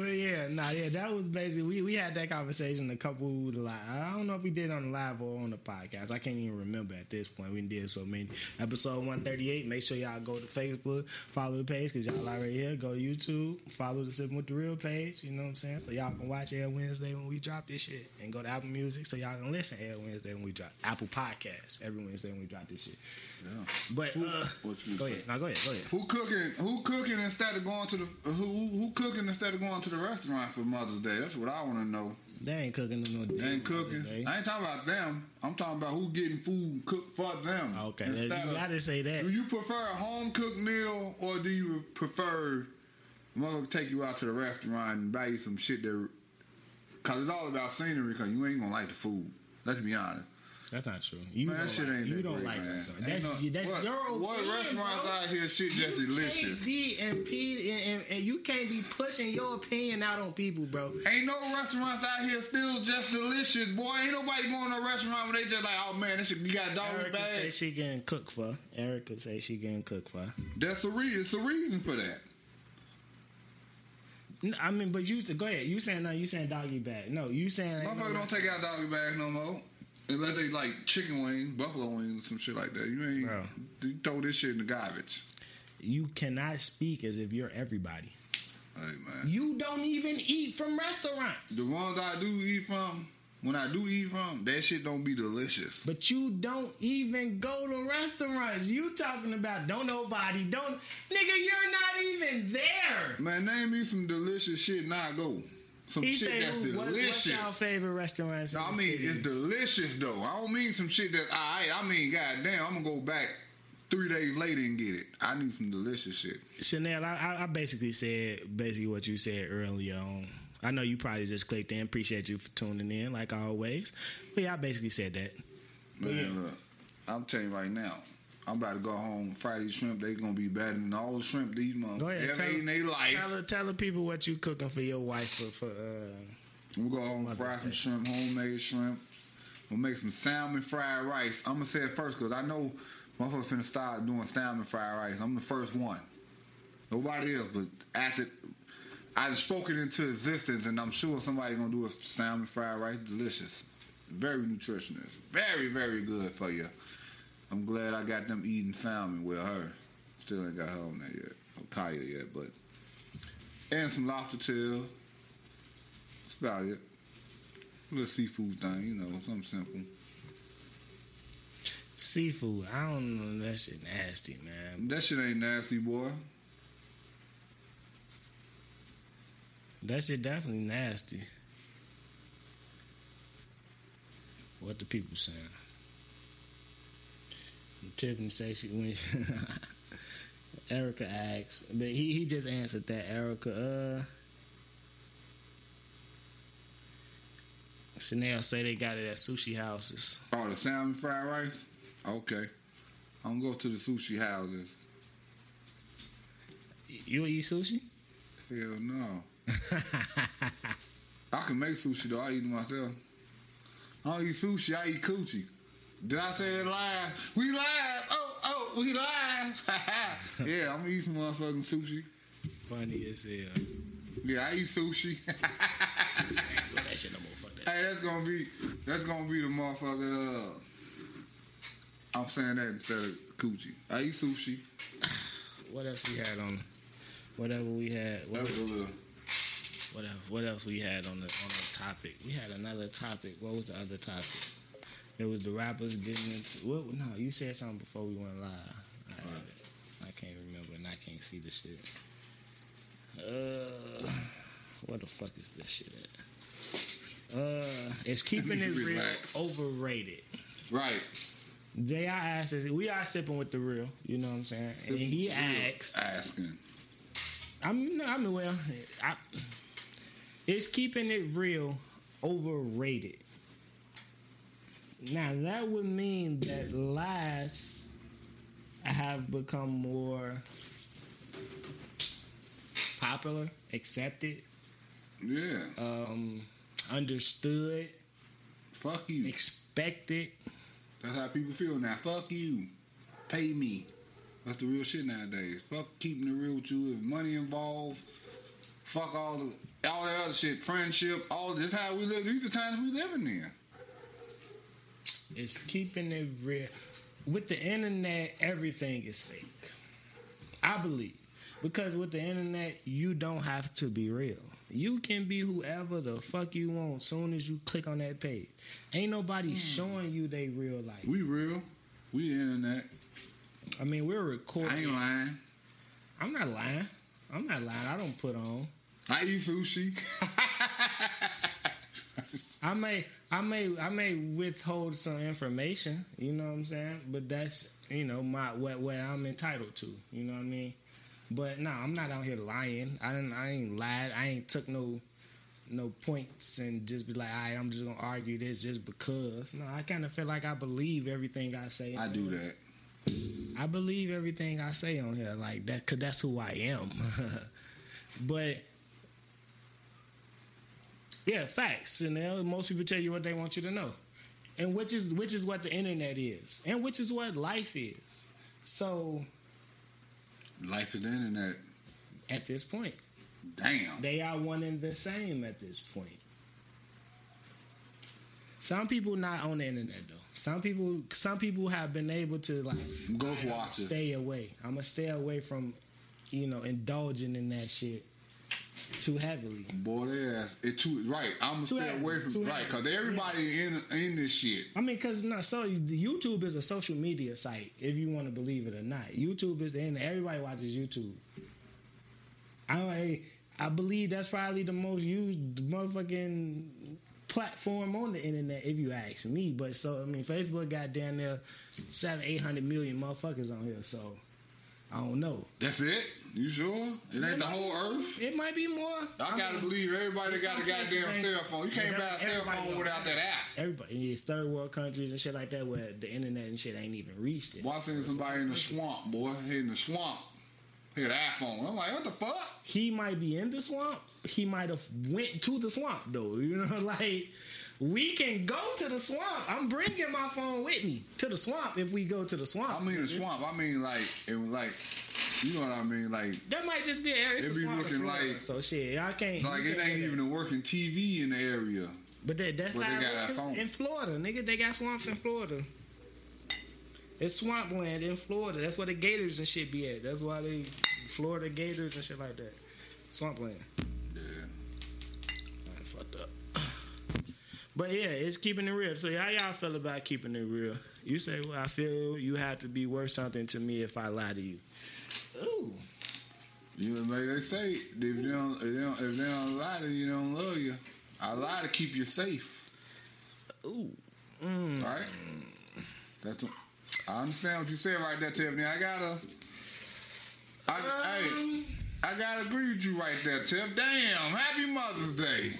But yeah, nah, yeah, that was basically we, we had that conversation a couple like I don't know if we did on the live or on the podcast. I can't even remember at this point. We did so many. Episode one thirty eight. Make sure y'all go to Facebook, follow the page because y'all already here. Go to YouTube, follow the Sipping with the Real page. You know what I'm saying? So y'all can watch every Wednesday when we drop this shit, and go to Apple Music so y'all can listen every Wednesday when we drop Apple Podcasts every Wednesday when we drop this shit. Yeah. But uh, What you go ahead. No, go ahead. Go ahead. Who cooking? Who cooking instead of going to the who who, who cooking instead of going to the restaurant for Mother's Day? That's what I want to know. They ain't cooking no They ain't cooking. Day. I ain't talking about them. I'm talking about who getting food cooked for them. Okay, you of- gotta say that. do you prefer a home cooked meal or do you prefer mother take you out to the restaurant and buy you some shit there? Cause it's all about scenery. Cause you ain't gonna like the food. Let's be honest. That's not true. You Man, don't that shit like, ain't you that don't great, like man. That's, no- that's what, your what restaurants bro. out here shit just You delicious? can't and, P, and, and, and you can't be pushing your opinion out on people, bro. Ain't no restaurants out here still just delicious, boy. Ain't nobody going to a restaurant where they just like, oh man, this shit, you got a dog Erica say bag. she getting cooked for. Erica say she getting cooked for. That's a reason. It's a reason for that. I mean, but you to go ahead. You saying no? You saying doggy bag? No, you saying Motherfucker don't take out doggy bags no more. Unless they like chicken wings, buffalo wings, some shit like that. You ain't Bro. you throw this shit in the garbage. You cannot speak as if you're everybody. Hey man. You don't even eat from restaurants. The ones I do eat from, when I do eat from, that shit don't be delicious. But you don't even go to restaurants. You talking about don't nobody don't nigga. You're not even there. Man, name me some delicious shit and I go. Some He shit say, that's "What- what's delicious. your favorite restaurants? No, in I mean city?" it's delicious though. I don't mean some shit that's alright. I mean, goddamn, I'm gonna go back three days later and get it. I need some delicious shit. Chanel, I, I- I basically said basically what you said earlier on. I know you probably just clicked in. Appreciate you for tuning in, like always. But yeah, I basically said that. Man, look, I'm telling you right now, I'm about to go home. Friday shrimp, they gonna be better than all the shrimp these ahead, ever tell, ate in their life. tell, the- tell the people what you cooking for your wife for. for uh, We go home, Mother's fry some Day. shrimp, homemade shrimp. We'll make some salmon fried rice. I'm gonna say it first because I know motherfuckers finna start doing salmon fried rice. I'm the first one. Nobody else, but after I spoke it into existence, and I'm sure somebody gonna do a salmon fried rice. Delicious, very nutritious, very very good for you. I'm glad I got them eating salmon with her. Still ain't got her on that yet, or Kaya yet, but and some lobster tail. That's about it. A little seafood thing, you know, something simple. seafood. I don't know. That shit nasty, man. That shit ain't nasty, boy. That shit definitely nasty. What the people saying? Tiffany say she when Erica asks, but he he just answered that. Erica, uh, Chanel say they got it at sushi houses. Oh, the salmon fried rice? Okay. I'm gonna go to the sushi houses. You eat sushi? Hell no. I can make sushi though. I eat it myself. I don't eat sushi. I eat coochie. Did I say that live? We live. Oh, oh, we live. yeah, I'm gonna some motherfucking sushi. Funny as hell. Yeah, I eat sushi. I ain't doing that shit no more. Fuck that. Hey, that's gonna be that's gonna be the motherfucker. Uh, I'm saying that instead of coochie. I eat sushi. What else we had on? Whatever we had. What, a little. what else? What else we had on the on the topic? We had another topic. What was the other topic? It was the rappers getting into. What? No, you said something before we went live. I, I can't remember, and I can't see the shit. Uh, where the fuck is this shit at? Uh, it's keeping it real overrated. Right. Jay, I asked us, we are sipping with the real, you know what I'm saying? And he asked, Asking. I mean, I mean, well, I, it's keeping it real overrated. Now that would mean that lies I have become more popular, accepted, Yeah. um, understood, Fuck you. expected. That's how people feel now. Fuck you. Pay me. That's the real shit nowadays. Fuck keeping it real with you. If money involved, fuck all the all that other shit. Friendship, all this how we live. These are the times we living in. It's keeping it real. With the internet, everything is fake. I believe. Because with the internet, you don't have to be real. You can be whoever the fuck you want soon as you click on that page. Ain't nobody hmm. showing you they real life. We real. We the internet. I mean, we're recording. I ain't lying. I'm not lying. I'm not lying. I don't put on. I eat sushi. I may, I may, I may withhold some information. You know what I'm saying? But that's you know my what what I'm entitled to. You know what I mean? But no, I'm not out here lying. I didn't. I ain't lied. I ain't took no no points and just be like, all right, I'm just gonna argue this just because. No, I kind of feel like I believe everything I say. I do that. I believe everything I say on here, like that, cause that's who I am. but yeah, facts. You know, most people tell you what they want you to know, and which is which is what the internet is, and which is what life is. So Life is the internet. at this point, Damn. they are one and the same at this point. Some people not on the internet though. Some people, some people have been able to like Ghost I'ma. Stay away. I'm gonna stay away from, you know, indulging in that shit too heavily. Boy, ass. It too right. I'm gonna stay heavy, away from too right because everybody in in this shit. I mean, cause no, so YouTube is a social media site, if you want to believe it or not. YouTube is the internet. Everybody watches YouTube. I I, I believe that's probably the most used motherfucking platform on the internet, if you ask me. But so I mean, Facebook got down there seven, eight hundred million motherfuckers on here. So I don't know. That's it. You sure? It ain't the whole earth. It might be more. I gotta mean, believe everybody got a goddamn cell phone. You can't buy a cell phone without that app. Everybody, it's third world countries and shit like that where the internet and shit ain't even reached it. Boy, I seen somebody in the swamp, boy, in the swamp. An iPhone. I'm like, what the fuck? He might be in the swamp. He might have went to the swamp though. You know, like we can go to the swamp. I'm bringing my phone with me to the swamp if we go to the swamp. I mean the swamp. I mean like it was like, you know what I mean? Like, that might just be it's It be looking Florida, like- so shit. I can't. like it can't ain't even a working TV in the area. But that, that's But they got a phone. in Florida, nigga. They got swamps in Florida. It's swampland in Florida. That's where the gators and shit be at. That's why they Florida gators and shit like that. Swampland. Yeah. I fucked up. But yeah, it's keeping it real. So how y'all feel about keeping it real? You say, well, I feel you have to be worth something to me if I lie to you. Ooh. You know, like they say, if they don't, if they don't, if they don't lie to you, they don't love you. I lie to keep you safe, Ooh. Mm. right? That's. What, I understand what you said right there, Tiffany. I gotta. I, hey, Um, I gotta agree with you right there, Tiff. Damn, happy Mother's Day.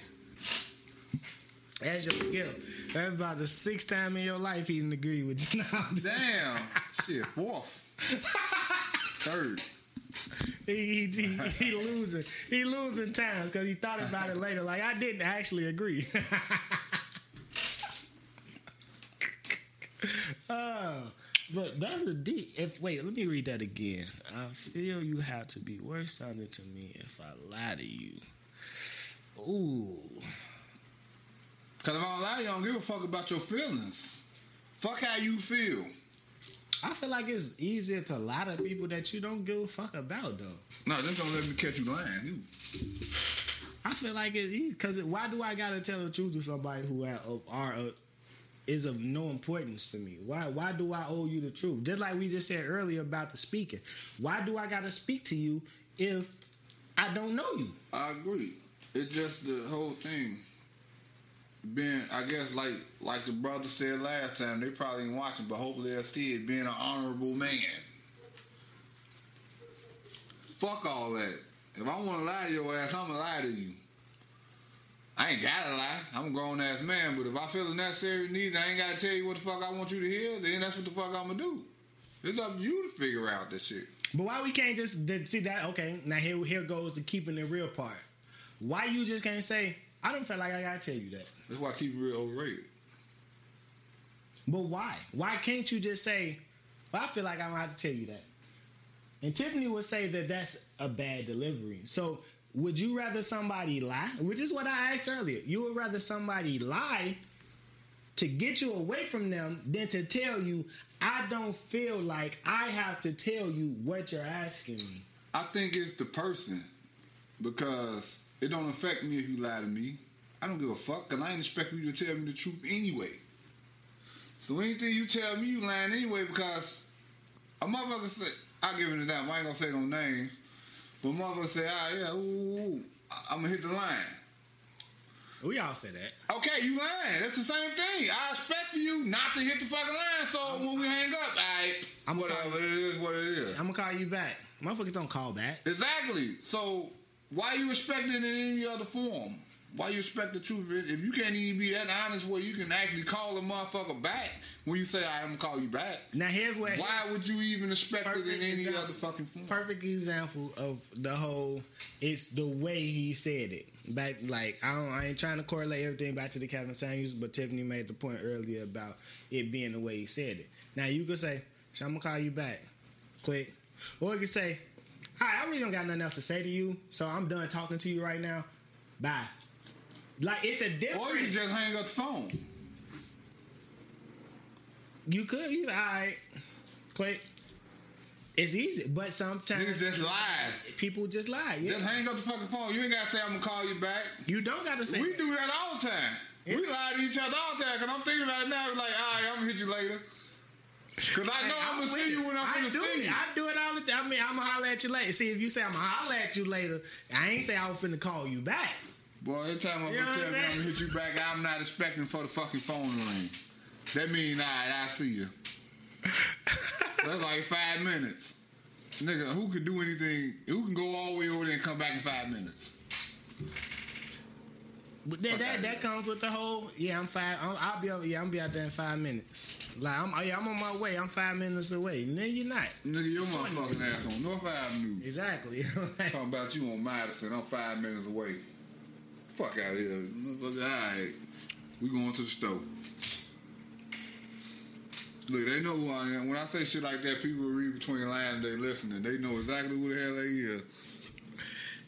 As your gift. That's about the sixth time in your life he didn't agree with you. Now, Damn, shit, fourth, third. he, he, he, losing. He losing times because he thought about it later. Like, I didn't actually agree. oh, but that's a deep. If wait, let me read that again. I feel you have to be worth something to me if I lie to you. Ooh, Cause if I don't lie, you don't give a fuck about your feelings. Fuck how you feel. I feel like it's easier to lie to people that you don't give a fuck about, though. No, just don't let me catch you lying. You, I feel like it's easy because why do I gotta tell the truth to somebody who are, are uh, is of no importance to me. Why why do I owe you the truth? Just like we just said earlier about the speaking. Why do I gotta speak to you if I don't know you? I agree. It's just the whole thing. Being, I guess, like like the brother said last time, they probably ain't watching, but hopefully they'll see it. Being an honorable man. Fuck all that. If I want to lie to your ass, I'm gonna lie to you. I ain't gotta lie. I'm a grown ass man, but if I feel the necessary need, I ain't gotta tell you what the fuck I want you to hear. Then that's what the fuck I'm gonna do. It's up to you to figure out this shit. But why we can't just see that? Okay, now here here goes the keeping the real part. Why you just can't say I don't feel like I gotta tell you that? That's why I keep it real overrated. But why? Why can't you just say, well, I feel like I don't have to tell you that? And Tiffany would say that that's a bad delivery. So would you rather somebody lie? Which is what I asked earlier. You would rather somebody lie to get you away from them than to tell you, I don't feel like I have to tell you what you're asking me. I think it's the person because it don't affect me if you lie to me. I don't give a fuck because I ain't expect you to tell me the truth anyway. So anything you tell me, you lying anyway because a motherfucker say, I'll give it an example. I ain't gonna say no names, but motherfucker say, ah, yeah, ooh, ooh, ooh, I'm gonna hit the line. We all say that. Okay, you lying. That's the same thing. I expect for you not to hit the fucking line. So when we hang up, all right, I'm whatever gonna- it is, what it is. I'm gonna call you back. Motherfuckers don't call back. Exactly. So why you expect it in any other form? Why you expect the truth? If you can't even be that honest where you can actually call a motherfucker back when you say I'm gonna call you back, Now here's where why would you even expect it in any example. other fucking form? perfect example of the whole it's the way he said it back like i don't i ain't trying to correlate everything back to the Captain Samuels but tiffany made the point earlier about it being the way he said it now you could say "Sh- i'm gonna call you back click or you could say hi i really don't got nothing else to say to you so i'm done talking to you right now bye like it's a difference Or you can just hang up the phone. you could you all right click it's easy but Niggas sometimes just lies. people just lie yeah. Just hang up the fucking phone. You ain't gotta say I'm gonna call you back. You don't gotta say We that. do that all the time. We lie to each other all the time. Cause I'm thinking about it now. Like, all right, I'm gonna hit you later. Cause I know Hey, I'm, gonna with see you when I'm I gonna do see it. you. I do it all the time. I mean, I'm gonna holler at you later. See, if you say I'm gonna holler at you later, I ain't say I was finna call you back. Boy, every time I'm you gonna tell I'm me I'm gonna hit you back, I'm not expecting for the fucking phone to ring. That mean, all right, I see you. That's like five minutes. Nigga, who could do anything? Who can go all the way over there and come back in five minutes? But that that, that comes with the whole. Yeah, I'm five. I'm, I'll be over. Yeah, I'm be out there in five minutes. Like I'm. Oh, yeah, I'm on my way. I'm five minutes away. No, you're not. Nigga, your motherfucking ass on North Avenue. Exactly. Talking about you on Madison. I'm five minutes away. Fuck out of here. Motherfucker, All right. We going to the store. Look, they know who I am. When I say shit like that, people read between the lines. They listening. They know exactly who the hell they is.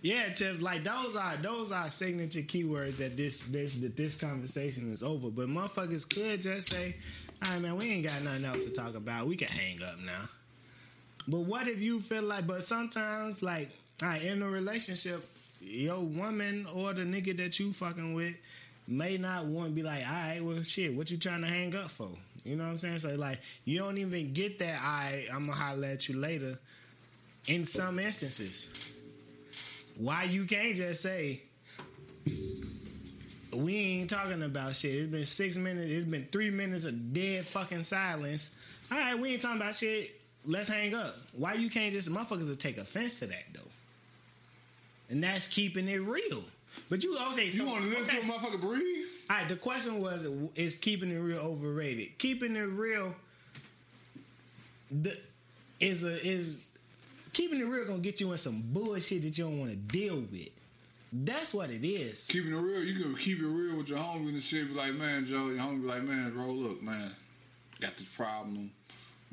Yeah, Tiff. Like those are those are signature keywords that this this that this conversation is over. But motherfuckers could just say, "All right, man, we ain't got nothing else to talk about. We can hang up now." But what if you feel like? But sometimes, like, right, in a relationship, your woman or the nigga that you fucking with may not want to be like, all right, well, shit, what you trying to hang up for? You know what I'm saying? So like, you don't even get that. I right, I'm gonna holler at you later. In some instances, why you can't just say. We ain't talking about shit. It's been six minutes. It's been three minutes of dead fucking silence. All right, we ain't talking about shit. Let's hang up. Why you can't just motherfuckers will take offense to that though, and that's keeping it real. But you okay? You So, want to listen okay. to a motherfucker breathe? All right, the question was: Is keeping it real overrated? Keeping it real, the, is a is keeping it real gonna get you in some bullshit that you don't want to deal with. That's what it is. Keeping it real, you can keep it real with your homie and shit. Be like, man, Joe, your homie be like, man, bro, look, man, got this problem.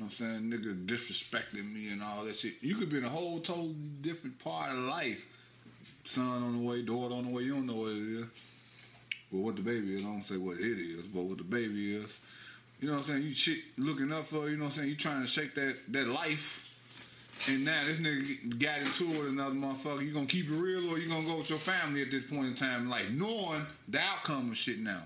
You know what I'm saying? Nigga disrespecting me and all that shit. You could be in a whole totally different part of life. Son on the way, daughter on the way, you don't know what it is. Well, what the baby is, I don't say what it is, but what the baby is. You know what I'm saying? You shit looking up for, you know what I'm saying? You trying to shake that, that life. And now this nigga got into it with another motherfucker. You gonna keep it real or you gonna go with your family at this point in time, like knowing the outcome of shit now.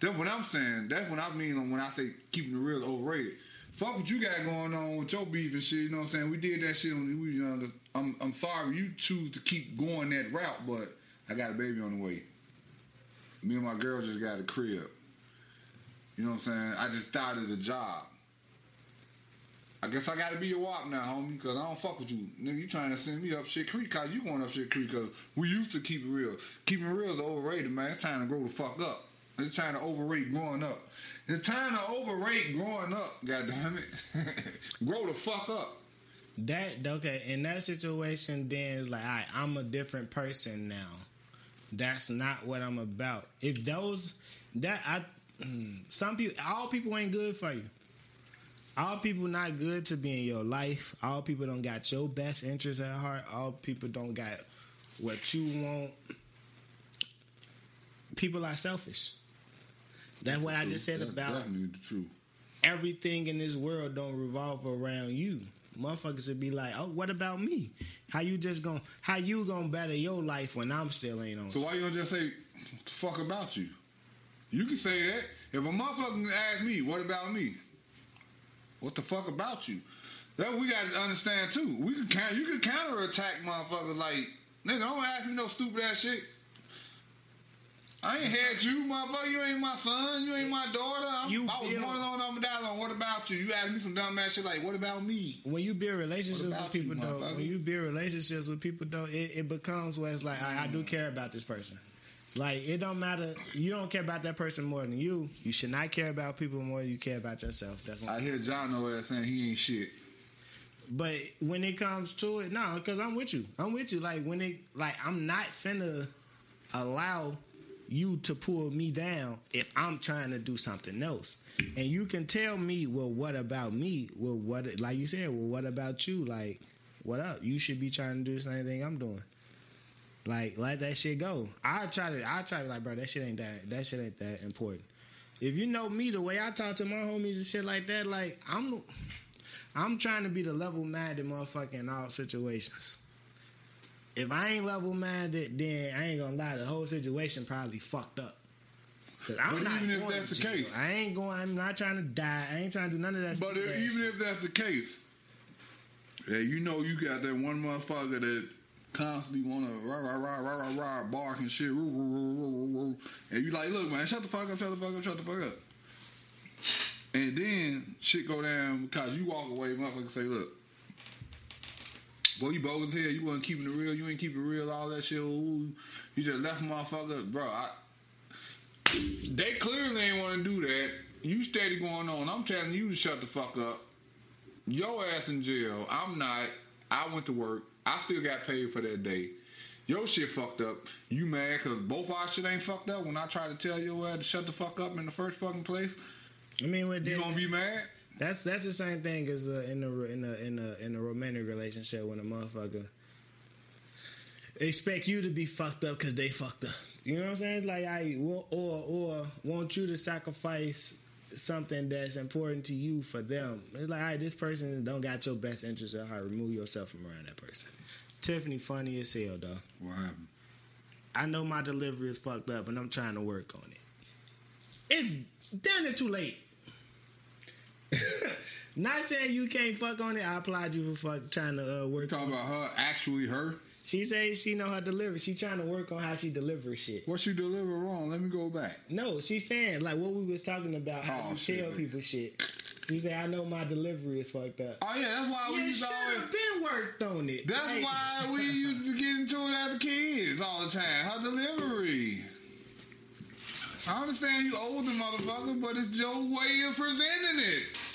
That's what I'm saying. That's what I mean when I say keeping the real overrated. Fuck what you got going on with your beef and shit. You know what I'm saying? We did that shit when we uh, was younger. I'm I'm sorry you choose to keep going that route, but I got a baby on the way. Me and my girl just got a crib. You know what I'm saying? I just started a job. I guess I gotta be your wop now, homie, because I don't fuck with you. Nigga, you trying to send me up shit creek, cause you going up shit creek, cause we used to keep it real. Keeping real is overrated, man. It's time to grow the fuck up. It's time to overrate growing up. It's time to overrate growing up, God damn it. grow the fuck up. That okay, in that situation, then it's like, right, I'm a different person now. That's not what I'm about. If those that I, some people, all people ain't good for you. All people not good to be in your life. All people don't got your best interest at heart. All people don't got what you want. People are selfish. That's what I just said That's about everything in this world don't revolve around you. Motherfuckers would be like, "Oh, what about me? How you just gonna how you gonna better your life when I'm still ain't on?" So why you don't just say fuck about you? You can say that. If a motherfucker ask me, what about me? What the fuck about you? That we gotta understand too. We can counter, you can counter attack motherfuckers like nigga. Don't ask me no stupid ass shit. I ain't had you, motherfucker. You ain't my son. You ain't my daughter. I'm, You I was build- born on I'm down on. What about you? You ask me some dumb ass shit like, what about me? when you build relationships with people you, though, when you build relationships with people though, it, it becomes where it's like I, I do mm. care about this person. Like it don't matter. You don't care about that person more than you. You should not care about people more than you care about yourself. That's I hear John no ass saying he ain't shit. But when it comes to it, no, because I'm with you. I'm with you. Like when it, like I'm not finna allow you to pull me down if I'm trying to do something else. And you can tell me, well, what about me? Well, what, like you said, well, what about you? Like, what up? You should be trying to do the same thing I'm doing. Like, let that shit go. I try to, I try to, like, bro, that shit ain't that, that shit ain't that important. If you know me, the way I talk to my homies and shit like that, like, I'm, I'm trying to be the level minded motherfucker in all situations. If I ain't level minded, then I ain't gonna lie, the whole situation probably fucked up. I'm But not even if that's the case- I ain't going. I'm not trying to die. I ain't trying to do none of that. But stupid if, ass even shit. if that's the case, yeah, you know you got that one motherfucker that constantly wanna rah rah rah rah rah rah bark and shit, roo, roo, roo. and you like, look man, shut the fuck up, shut the fuck up, shut the fuck up. And then shit go down because you walk away, motherfucker say, look. Boy, you bogus here. You wasn't keeping it real. You ain't keeping it real. All that shit. Ooh, you just left motherfucker, bro. I, they clearly ain't want to do that. You steady going on. I'm telling you to shut the fuck up. Your ass in jail. I'm not. I went to work. I still got paid for that day. Your shit fucked up. You mad because both our shit ain't fucked up when I try to tell your ass to shut the fuck up in the first fucking place? I mean, with You that, gonna be mad? that's that's the same thing as uh, in a in a in a in a romantic relationship when a motherfucker expect you to be fucked up because they fucked up. You know what I'm saying? Like I or or, or want you to sacrifice something that's important to you for them. It's like, all right, this person don't got your best interest at heart. Remove yourself from around that person. Tiffany funny as hell, though. What happened? I know my delivery is fucked up, and I'm trying to work on it. It's damn it too late. Not saying you can't fuck on it. I applaud you for fuck trying to uh, You work. talking about her, actually her? She says she know her deliver. She trying to work on how she delivers shit. What she deliver wrong? Let me go back. No, she's saying like what we was talking about. How Oh, you shit. tell people shit. She said I know my delivery is fucked up. Oh yeah, that's why we used should to always. have been worked on it. That's why we used to get into it as kids all the time. Her delivery. I understand you older motherfucker, but it's your way of presenting it.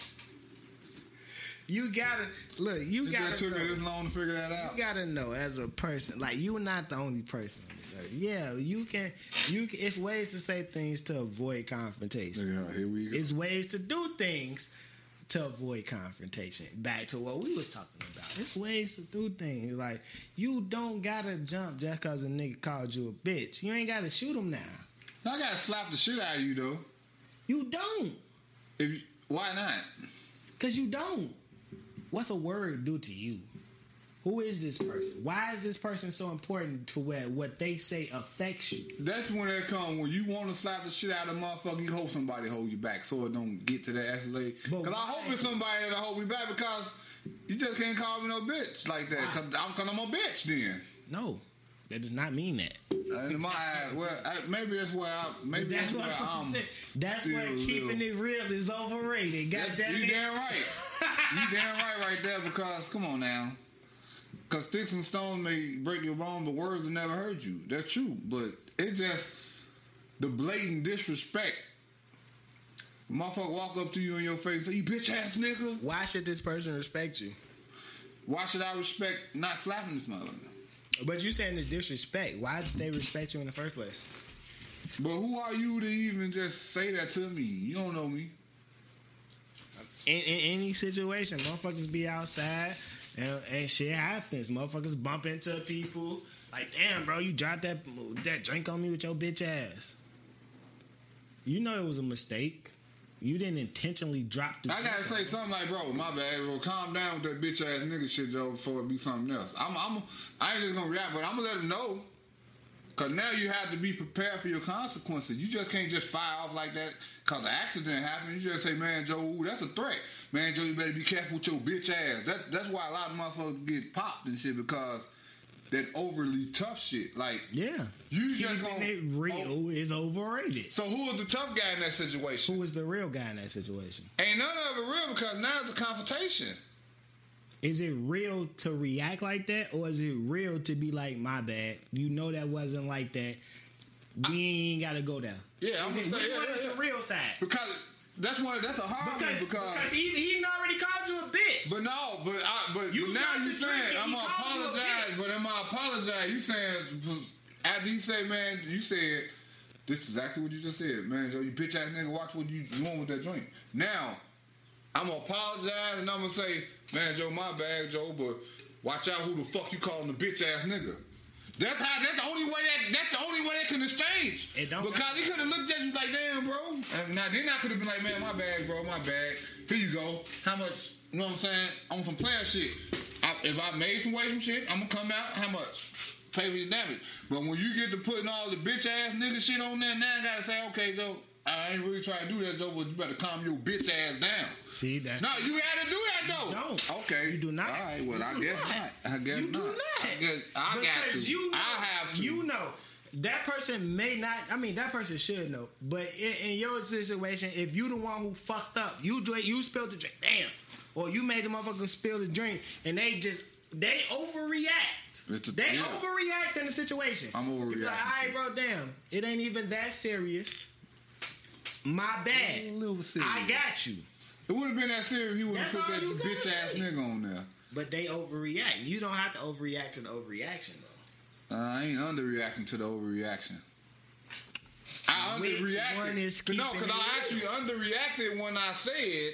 You gotta look. You It gotta just took know. me this long to figure that out. You gotta know as a person, like you're not the only person. Yeah, you can. You can, it's ways to say things to avoid confrontation. Yeah, here we go. It's ways to do things to avoid confrontation. Back to what we was talking about. It's ways to do things. Like you don't gotta jump just cause a nigga called you a bitch. You ain't gotta shoot him now. I gotta slap the shit out of you though. You don't, If you, why not? cause you don't. What's a word do to you? Who is this person? Why is this person so important to where what they say affects you? That's when it come when you want to slap the shit out of a motherfucker. You hope somebody hold you back so it don't get to that escalate. But Because I why? hope it's somebody that'll hold me back because you just can't call me no bitch like that. Because I'm, cause I'm a bitch then. No, that does not mean that. Uh, In my eyes, well, I, maybe that's why. I, maybe that's, That's what I'm saying. That's a keeping little- it real is overrated. God That's- damn you damn right. you damn right right there because come on now. Cause sticks and stones may break your bone, but words will never hurt you. That's true. But it's just the blatant disrespect. Motherfucker walk up to you in your face, say, "You bitch ass nigga." Why should this person respect you? Why should I respect not slapping this motherfucker? But you saying it's disrespect. Why did they respect you in the first place? But who are you to even just say that to me? You don't know me. In, in any situation, motherfuckers be outside and, and shit happens. Motherfuckers bump into people. Like, damn, bro, you dropped that that drink on me with your bitch ass. You know it was a mistake. You didn't intentionally drop the. I gotta say something like, bro, my bad, bro. Calm down with that bitch ass nigga shit, Joe, before it be something else. I'm, I'm, I ain't just gonna react, but I'm gonna let him know. Cause now you have to be prepared for your consequences. You just can't just fire off like that cause an accident happened. You just say, man, Joe, ooh, that's a threat. Man, Joe, you better be careful with your bitch ass. That, that's why a lot of motherfuckers get popped and shit because that overly tough shit. Like, Yeah. you just Keeping gonna. it real oh, is overrated. So who was the tough guy in that situation? Who was the real guy in that situation? Ain't none of it real because now it's a confrontation. Is it real to react like that, or is it real to be like, my bad? You know that wasn't like that. We ain't got to go there. Yeah, I'm it- gonna say, yeah, yeah, the real side? Because that's one. That's a hard Because, one. Because, because he, he already called you a bitch. but no, but I, but, You now you saying I'm gonna called you a apologize. But am I apologize? You saying after you say, man, you said this is exactly what you just said, man. Joe, you bitch ass nigga, watch what you doing with that drink. Now I'm gonna apologize and I'm gonna say, man, Joe, my bad, Joe, but watch out who the fuck you calling the bitch ass nigga. That's how. That's the only way that. That's the only way they can exchange. It don't because he could have looked at you like, damn, bro. And now then I could have been like, man, my bad, bro, my bad. Here you go. How much? You know what I'm saying? On some player shit. I, if I made some way some shit, I'm gonna come out. How much? Pay for your damage. But when you get to putting all the bitch ass nigga shit on there, now I gotta say, okay, Joe. I ain't really trying to do that, Joe, but you better calm your bitch ass down. See, that's No, you had to do that though. don't. Okay. You do not. All right. Well, I guess not. not. I guess you not. do not. I guess I got because to. you know, I have to. You know, that person may not. I mean, that person should know. But in, in your situation, if you the one who fucked up, you drink, you spilled the drink, damn, or you made the motherfucker spill the drink, and they just they overreact. A- they yeah. overreact in the situation. I'm overreacting. Like, all right, bro, damn, it ain't even that serious. My bad. A little serious. I got you. It would have been that serious if you would have put that bitch ass say. nigga on there. But they overreact. You don't have to overreact to the overreaction though. Uh, I ain't underreacting to the overreaction. I Which underreacted. no, because I actually underreacted when I said,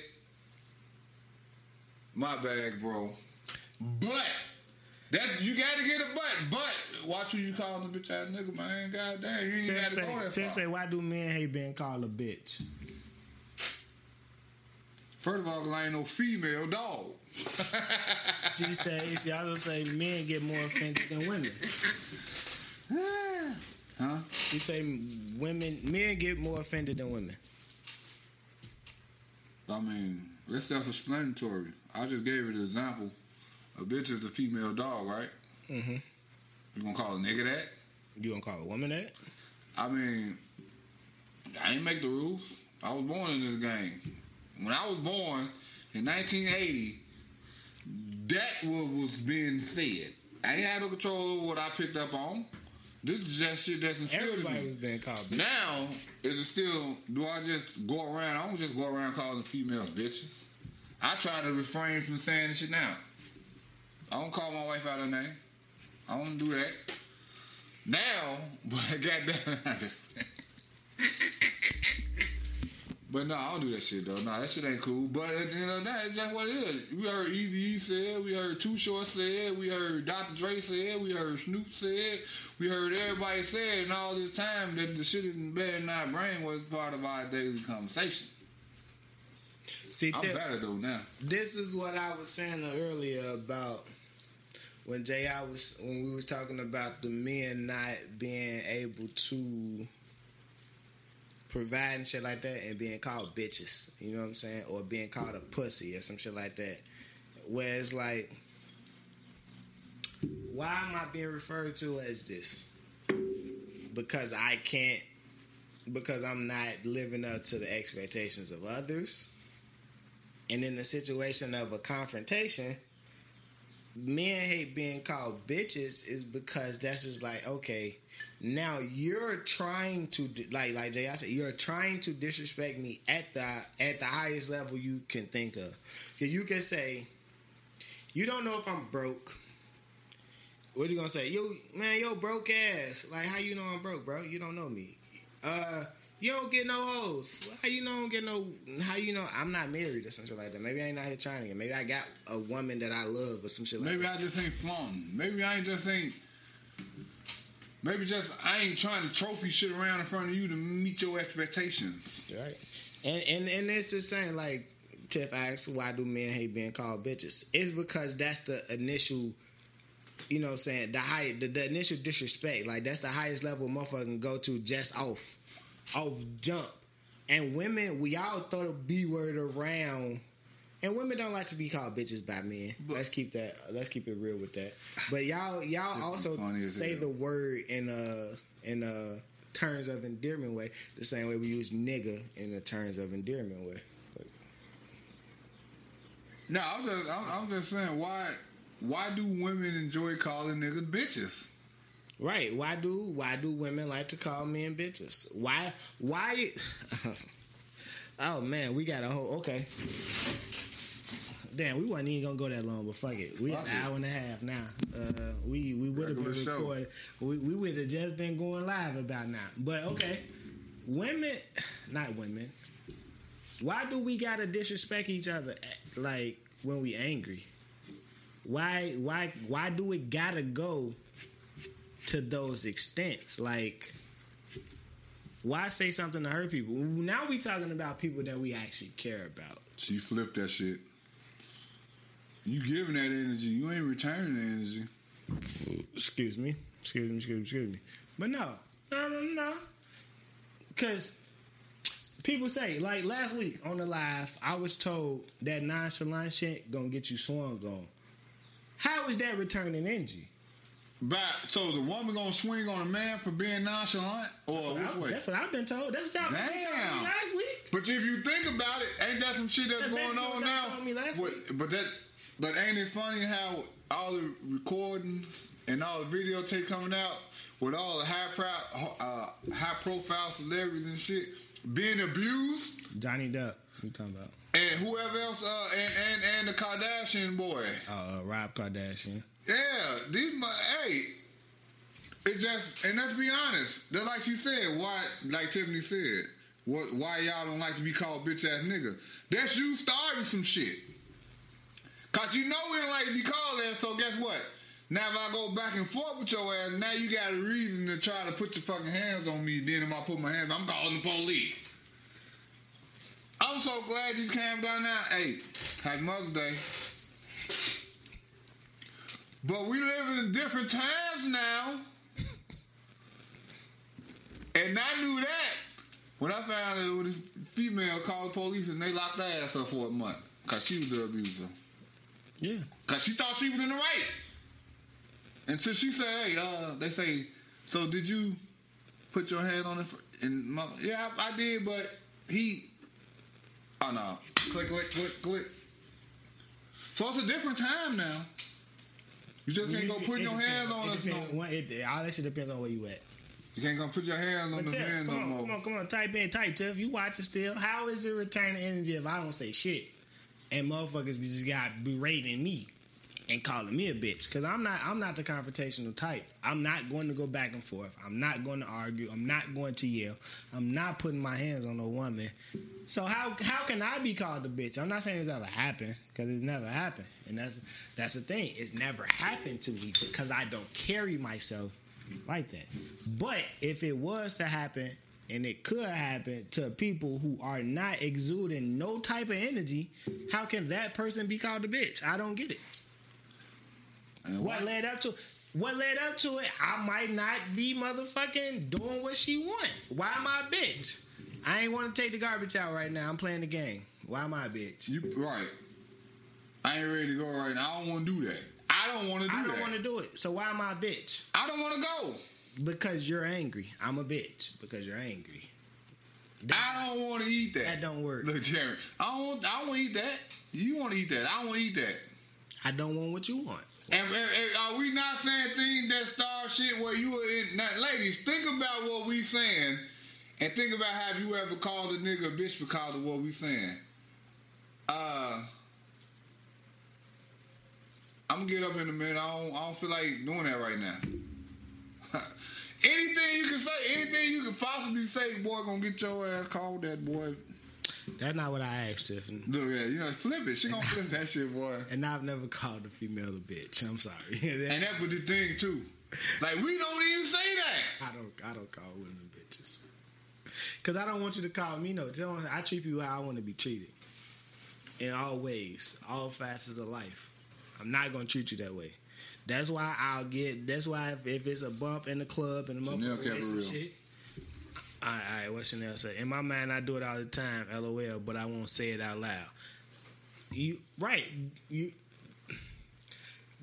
"My bad, bro." But that you got to get a but. But watch who you calling the bitch ass nigga, man. God damn, you ain't Tim got to say, go that Tim far. say, why do men hate being called a bitch? First of all, 'cause I ain't no female dog. She says, she also say men get more offended than women. huh? She say women, men get more offended than women. I mean, it's self-explanatory. I just gave it an example. A bitch is a female dog, right? Mm-hmm. You gonna call a nigga that? You gonna call a woman that? I mean, I ain't make the rules. I was born in this game. When I was born in 1980, that was, was being said. I ain't had no control over what I picked up on. This is just shit that's instilled in Everybody me. was being called bitch. Now, is it still, do I just go around? I don't just go around calling females bitches. I try to refrain from saying this shit now. I don't call my wife out her name. I don't do that. Now, but I got goddamn. But no, I don't do that shit though. No, that shit ain't cool. But at the end of the day, it's just what it is. We heard Eazy said, we heard Too Short said, we heard Dr. Dre said, we heard Snoop said, we heard everybody said, and all this time that the shit in our brain was part of our daily conversation. See, I'm better though now. this is what I was saying earlier about when J.I. was when we was talking about the men not being able to provide and shit like that and being called bitches, you know what I'm saying? Or being called a pussy or some shit like that. Where it's like why am I being referred to as this? Because I can't because I'm not living up to the expectations of others. And in the situation of a confrontation, men hate being called bitches is because that's just like okay now you're trying to like like jay i said you're trying to disrespect me at the at the highest level you can think of. You can say you don't know if i'm broke. What you gonna say? Yo man yo broke ass. Like how you know i'm broke bro? You don't know me. Uh you don't get no hoes. How you know I don't get no? How you know I'm not married or something like that? Maybe I ain't out here trying to get. Maybe I got a woman that I love or some shit like Maybe that. I just ain't flaunting. Maybe I ain't just ain't. Maybe just I ain't trying to trophy shit around in front of you to meet your expectations. Right. And and and it's the same. Like Tiff asks, why do men hate being called bitches? It's because that's the initial. You know, what I'm saying the high, the, the initial disrespect. Like that's the highest level a motherfucker can go to just off, off jump. And women, we all throw the B word around. And women don't like to be called bitches by men. But- let's keep that. Let's keep it real with that. But y'all, y'all also say the word in uh in uh terms of endearment way, the same way we use nigga in the terms of endearment way. But No, I'm just I'm, I'm just saying why why do women enjoy calling niggas bitches? Right? Why do why do women like to call men bitches? Why why? oh man, we got a whole okay. Damn, we wasn't even gonna go that long, but fuck it. We Fuck an it. hour and a half now. Uh, we we would have been show. recording. We, we would have just been going live about now. But okay, women, not women. Why do we gotta disrespect each other eh, like when we angry? Why why why do it gotta go to those extents? Like why say something to hurt people? Now we talking about people that we actually care about. She flipped that shit. You giving that energy, you ain't returning the energy. Excuse me. Excuse me, excuse me, excuse me. But no, no, no, no. Because people say, like last week on the live, I was told that nonchalant shit gonna get you swung on. How is that returning energy? But so the woman gonna swing on a man for being nonchalant, or which way? That's what I've been told. That's what y'all been me last week. But if you think about it, ain't that some shit that's That's going on now? y'all told me last What- week. But that, but ain't it funny how all the recordings and all the videotape coming out with all the high pro, uh, high profile celebrities and shit being abused, Johnny Depp, you talking about? and whoever else, uh, and, and and the Kardashian boy, Uh, Rob Kardashian. Yeah, these my hey. It just and let's be honest. That like she said, why like Tiffany said, what why y'all don't like to be called bitch ass nigga? That's you starting some shit. Cause you know we don't like to be called that, so guess what? Now if I go back and forth with your ass, now you got a reason to try to put your fucking hands on me. Then if I put my hands, I'm calling the police. I'm so glad these came down now. Hey, happy Mother's Day. But we live in different times now. And I knew that when I found out when this female called the police and they locked her ass up for a month. Cause she was the abuser. Yeah. Cause she thought she was in the right. And so she said, hey, uh, they say, so did you put your hand on it? And my, yeah, I, I did, but he, oh no, click, click, click, click. So it's a different time now. You just can't go put your hands on It us no. depends. One- it- all that shit depends on where you at. You can't go put your hands on But the Tiff, man come no on, more. come on, come on, type in, type Tiff. You watching still? How is it returning energy if I don't say shit and motherfuckers just got berating me and calling me a bitch? Because I'm not, I'm not the confrontational type. I'm not going to go back and forth. I'm not going to argue. I'm not going to yell. I'm not putting my hands on a woman. So how how can I be called a bitch? I'm not saying it's ever happened because it's never happened, and that's that's the thing. It's never happened to me because I don't carry myself like that. But if it was to happen, and it could happen to people who are not exuding no type of energy, how can that person be called a bitch? I don't get it. And What led up to what led up to it? I might not be motherfucking doing what she want. Why am I a bitch? I ain't want to take the garbage out right now. I'm playing the game. Why am I a bitch? You right. I ain't ready to go right now. I don't want to do that. I don't want to do I don't want to do it. So why am I a bitch? I don't want to go. Because you're angry. I'm a bitch because you're angry. I don't want to eat that. That don't work. Look, Jerry. I don't. I don't want to eat that. You want to eat that? I don't want to eat that. I don't want what you want. And, and- and are we not saying things that start shit where you were in? Now, ladies, think about what we saying, and think about have you ever called a nigga a bitch because of what we saying? Uh, I'm gonna get up in a minute. I don't, I don't feel like doing that right now. anything you can say, anything you can possibly say, boy, gonna get your ass called that boy. That's not what I asked, Tiffany. Look yeah, you know, flip it. She gonna flip that shit, boy. And I've never called a female a bitch. I'm sorry. And that was the thing too. Like we don't even say that. I don't I don't call women bitches. Cause I don't want you to call me no. Tell- I treat people how I want to be treated. In all ways, all facets of life. I'm not gonna treat you that way. That's why I'll get. That's why if, if it's a bump in the club and the Chanel motherfucker kept gets it some real. shit. All right, all right, what Chanel say? In my mind, I do it all the time, lol, but I won't say it out loud. You right? You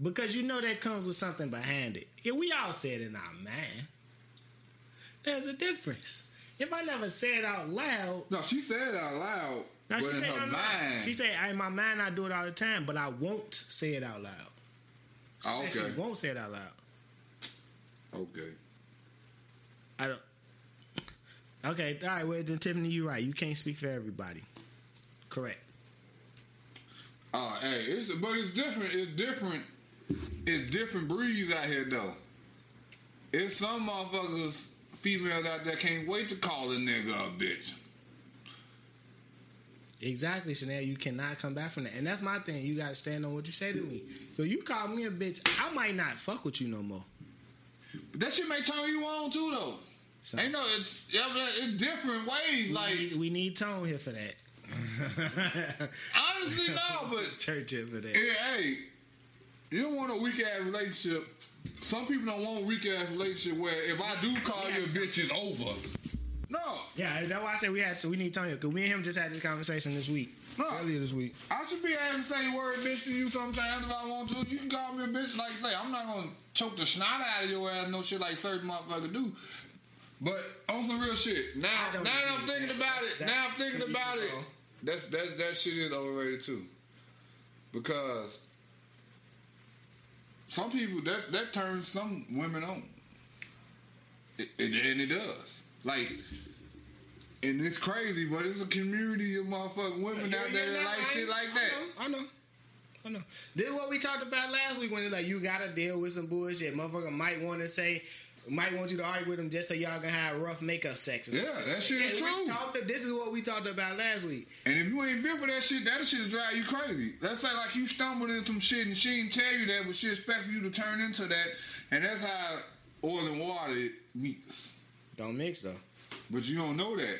because you know that comes with something behind it. Yeah, we all say it in our mind. There's a difference. If I never say it out loud, No, she said it out loud. but she in said, her no, no. mind. She said, in my mind, I do it all the time, but I won't say it out loud. oh, And She okay. won't say it out loud. Okay. I don't. Okay, all right. Well, then Tiffany, you're right. You can't speak for everybody. Correct. Oh, hey, it's but it's different. It's different. It's different breeds out here though. It's some motherfuckers, females out there can't wait to call a nigga a bitch. Exactly, Chanel. You cannot come back from that, and that's my thing. You got to stand on what you say to me. So you call me a bitch, I might not fuck with you no more. But that shit may turn you on too though. So- Ain't no, it's yeah, it's different ways. We Like need, we need tone here for that. honestly, no, but Church here for that. Yeah, hey, you don't want a weak ass relationship. Some people don't want a weak ass relationship where if I do call you a bitch, it's over. No, Yeah, that's why I said we had to. We need Tony because we and him just had this conversation this week. No. Earlier this week. I should be able to say word bitch to you sometimes if I want to. You can call me a bitch, like I say. I'm not gonna choke the snot out of your ass, no shit like certain motherfuckers do. But on some real shit. Now, now that I'm thinking that. about it, That- now I'm thinking about it. own. That's that that shit is overrated too. Because some people that that turns some women on. It, it, and it does. Like and it's crazy, but it's a community of motherfucking women out there that like shit like that. I know. I know. I know. This is what we talked about last week when it's like you gotta deal with some bullshit. Motherfucker might want to say, might want you to argue with him just so y'all can have rough makeup sex. Yeah, something. that shit is we true. talked- this is what we talked about last week. And if you ain't been for that shit, that shit will drive you crazy. That's like, like you stumbled into some shit and she didn't tell you that, but she expect for you to turn into that. And that's how oil and water meets. Don't mix though. But you don't know that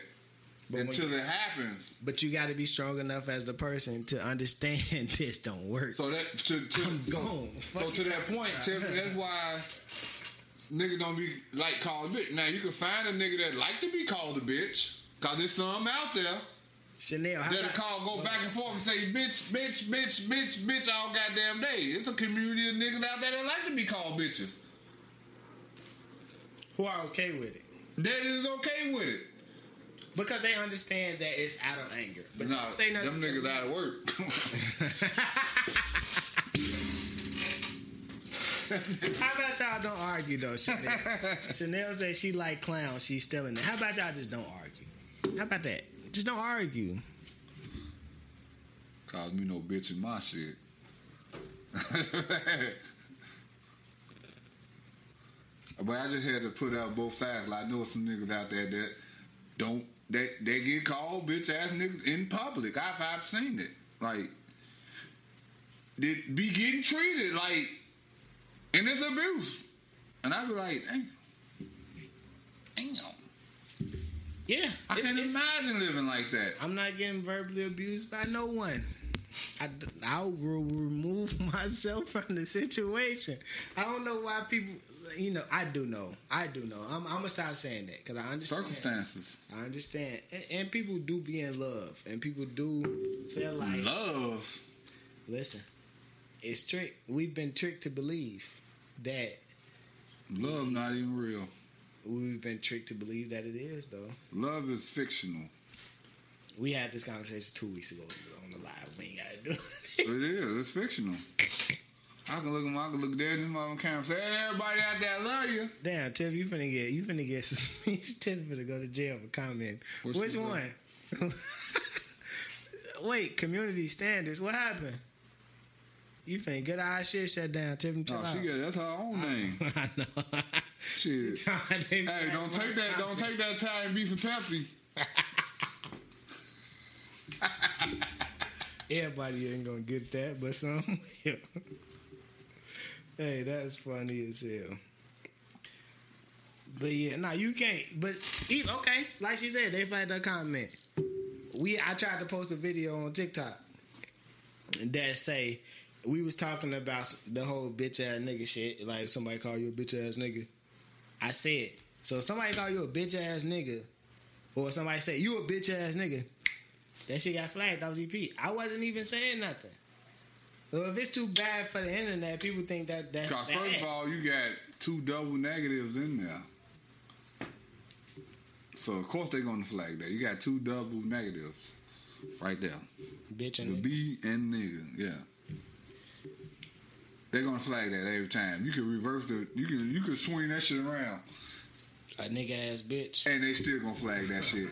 But until it happens. But you got to be strong enough as the person to understand this don't work. So that to, to I'm so, gone. so to that point, Tiffany, that's why nigga don't be like called a bitch. Now you can find a nigga that like to be called a bitch, cause there's some out there Chanel, how that'll call, go back and forth and say bitch, bitch, bitch, bitch, bitch all goddamn day. It's a community of niggas out there that like to be called bitches. who are okay with it That is okay with it. because they understand that it's out of anger. But Nah, say nothing them niggas out of work. How about y'all don't argue though, Chanel? Chanel says she like clowns. She's still in there. How about y'all just don't argue? How about that? Just don't argue. Cause me no bitch in my shit. but I just had to put out both sides. Like I know some niggas out there that don't they they get called bitch ass niggas in public. I've I've seen it. Like they be getting treated like and it's abuse. And I be like, damn. Damn. Yeah, I can't imagine living like that. I'm not getting verbally abused by no one. I, I will remove myself from the situation. I don't know why people, you know, I do know. I do know. I'm, I'm gonna stop saying that because I understand. Circumstances. I understand, and, and people do be in love, and people do feel like. Love. Listen, it's trick. We've been tricked to believe that. Love not even real. We've been tricked to believe that it is, though. Love is fictional. We had this conversation two weeks ago on the live. We ain't gotta do it. It is. It's fictional. I can look at I can look there in this mother camera and say, hey, everybody out there, I love you. Damn, Tiff, you finna get you finna get Tiff finna go to jail for commenting. What's Which one? Wait, community standards. What happened? You finna get our shit shut down, Tiffany. Oh, Chill No, out. she got that's her own name. I know. Shit. Hey, don't take that. Don't take that Italian beef and Pepsi. Everybody ain't gonna get that, but some. hey, that's funny as hell. But yeah, nah, you can't. But even okay, like she said, they flagged that comment. We I tried to post a video on TikTok that say we was talking about the whole bitch ass nigga shit. Like somebody call you a bitch ass nigga. I said so. If somebody call you a bitch ass nigga, or somebody say you a bitch ass nigga, that shit got flagged off GP. I wasn't even saying nothing. So if it's too bad for the internet, people think that that's Cause bad. first of all, you got two double negatives in there. So of course they're gonna flag that. You got two double negatives right there. bitch The and B and nigga, yeah. They're gonna flag that every time. You can reverse the you can you can swing that shit around a nigga ass bitch. and they still gonna flag that shit.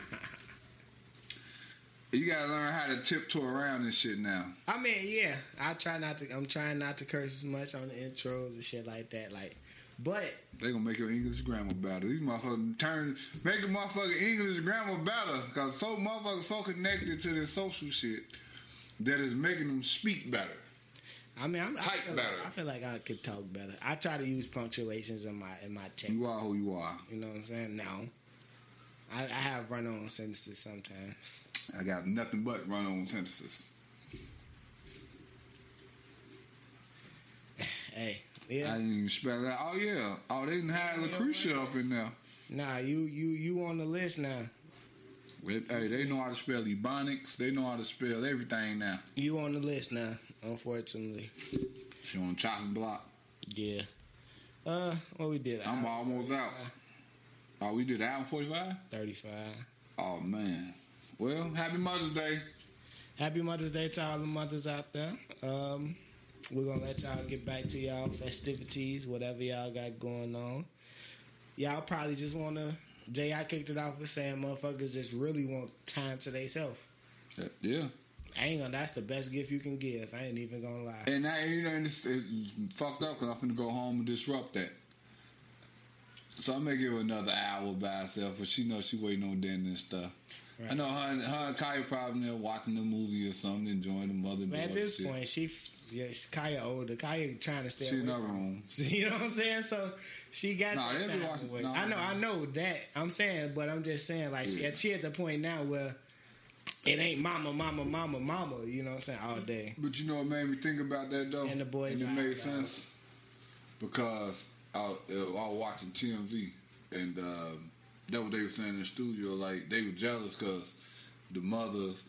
You gotta learn how to tiptoe around this shit now. I mean, yeah, I try not to. I'm trying not to curse as much on the intros and shit like that. Like, but They gonna make your English grammar better. These motherfuckers turn make a motherfucking English grammar better because so motherfuckers so connected to this social shit that is making them speak better. I mean, I'm, I, feel better. Like, I feel like I could talk better. I try to use punctuations in my in my text. You are who you are. You know what I'm saying? No, I, I have run on sentences sometimes. I got nothing but run on sentences. Hey, yeah. I didn't even spell that. Oh yeah. Oh, they didn't have Lucretia up in there. nah, you you you on the list now. With- Hey, they know how to spell ebonics. They know how to spell everything now. You on the list now. Unfortunately, She on chopping block. yeah. Uh, what we did? I'm almost out. Oh, we did hour forty five. Thirty-five. Oh man. Well, happy Mother's Day. Happy Mother's Day to all the mothers out there. Um, we're gonna let y'all get back to y'all festivities, whatever y'all got going on. Y'all probably just wanna. Jay, I kicked it off with saying motherfuckers just really want time to themselves. Yeah. I ain't gonna. That's the best gift you can give. I ain't even gonna lie. And now you know it's, it's fucked up because I'm finna go home and disrupt that. So I may give her another hour by herself, but she knows she waiting on dinner and stuff. I know her, and- her and Kaya probably there watching the movie or something, enjoying the mother. But at this shit. point, she, yeah, she- Kaya older. Kaya trying to stay she in her room. You know what I'm saying? So she got Nah, that time watching- away. nah, I know, nah. I know that. I'm saying, but I'm just saying, like she, Yeah. she at the point now where it ain't mama, mama, mama, mama. You know what I'm saying? All day. But you know what made me think about that though, And the boys it are made out sense because I, was- uh, I was watching TMV and um, that what they were saying in the studio. Like they were jealous because the mothers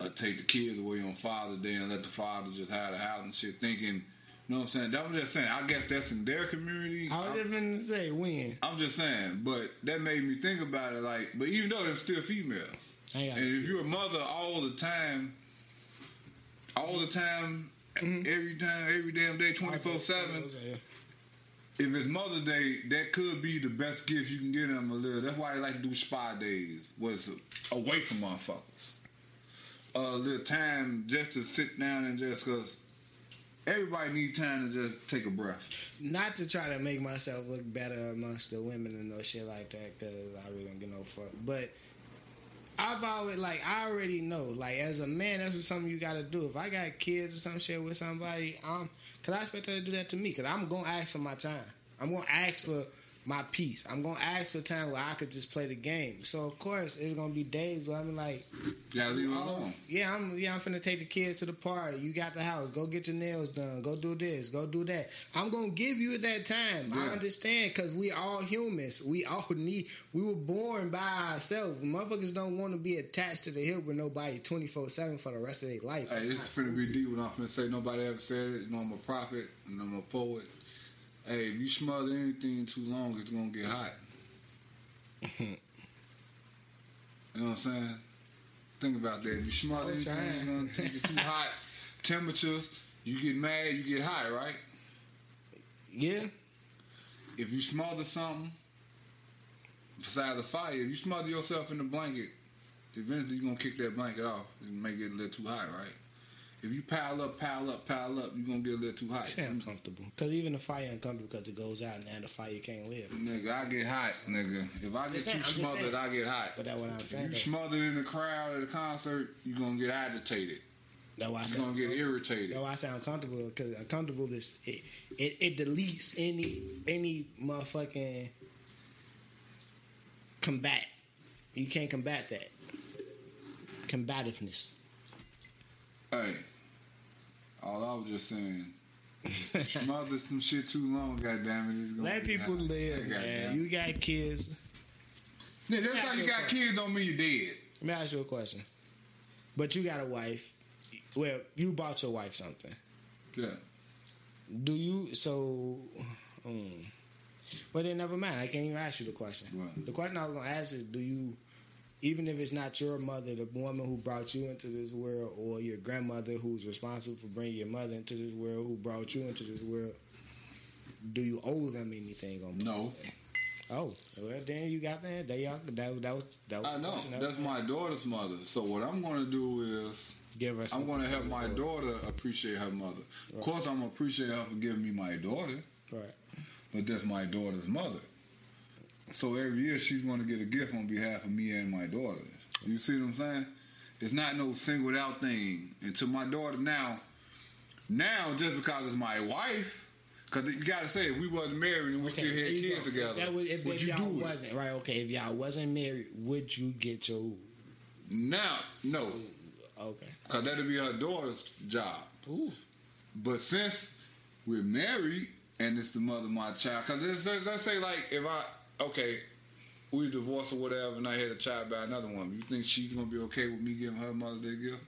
uh, take the kids away on Father's Day and let the father just have the house and shit, thinking. You know what I'm saying? That was just saying. I guess that's in their community. I was just gonna say when. I'm just saying, but that made me think about it. Like, but even though they're still females, and if you're a mother all the time, all the time, mm-hmm. every time, every damn day, 24 7, if it's Mother's Day, that could be the best gift you can get them a little. That's why they like to do spa days, was away from motherfuckers. A little time just to sit down and just, because everybody needs time to just take a breath. Not to try to make myself look better amongst the women and no shit like that, because I really don't get no fuck. But I've always like I already know, like as a man, that's something you got to do. If I got kids or some shit with somebody, um, cause I expect her to do that to me, cause I'm gonna ask for my time. I'm gonna ask for my piece. I'm gonna ask for time where I could just play the game. So of course it's gonna be days where I'm like, Yeah, leave it oh, alone. yeah, I'm yeah, I'm finna take the kids to the park. You got the house. Go get your nails done. Go do this. Go do that. I'm gonna give you that time. I understand because we all humans. We all need. We were born by ourselves. Motherfuckers don't want to be attached to the hip with nobody 24 seven for the rest of their life. Hey, It's this not- is finna be deep. What I'm finna say, nobody ever said it. You know, I'm a prophet and I'm a poet. Hey, if you smother anything too long, it's gonna get hot. you know what I'm saying? Think about that. You smother anything, it's gonna take it too hot. Temperatures, you get mad, you get high, right? yeah. If you smother something besides the fire, if you smother yourself in the blanket, eventually you're gonna kick that blanket off and make it a little too hot, right? If you pile up, pile up, pile up, you're gonna get a little too hot. It's uncomfortable. Because even the fire uncomfortable because it goes out and then the fire can't live. Nigga, I get hot, nigga. If I get Just saying, too I'm smothered, saying. I get hot. But that's what I'm If saying. you though. smothered in the crowd at a concert, you're gonna get agitated. That's why I You're gonna get irritated. That's why I say uncomfortable because uncomfortable is it, it, it deletes any any motherfucking combat. You can't combat that combativeness. Hey, all I was just saying, smother some shit too long, goddamn it, it's gonna Let people hot. live, Goddamn. man. You got kids. Yeah, just how you got kids don't mean you're dead. Let me ask you a question. But you got a wife. Well, you bought your wife something. Yeah. Do you so? Um, but then never mind. I can't even ask you the question. What? The question I was gonna ask is: Do you, even if it's not your mother, the woman who brought you into this world, or your grandmother who's responsible for bringing your mother into this world, who brought you into this world, do you owe them anything? On No. Oh, well then you got that. There y'all. That, that was that was. I know. That's my daughter's mother. So what I'm gonna do is Give her. I'm gonna help my daughter appreciate her mother. Of course I'm gonna appreciate her for giving me my daughter, Right. but that's my daughter's mother. So every year she's gonna get a gift on behalf of me and my daughter. You see what I'm saying? It's not no singled out thing. And to my daughter now, now just because it's my wife, because you gotta say if we wasn't married and we still had kids go. together, That would, if, would if you y'all do it? wasn't right, okay. If y'all wasn't married, would you get your? Now, no, Okay. because that'll be her daughter's job. Ooh. But since we're married and it's the mother of my child, because let's, let's say like if I okay, we divorced or whatever, and I had a child by another woman, you think she's gonna be okay with me giving her mother that gift?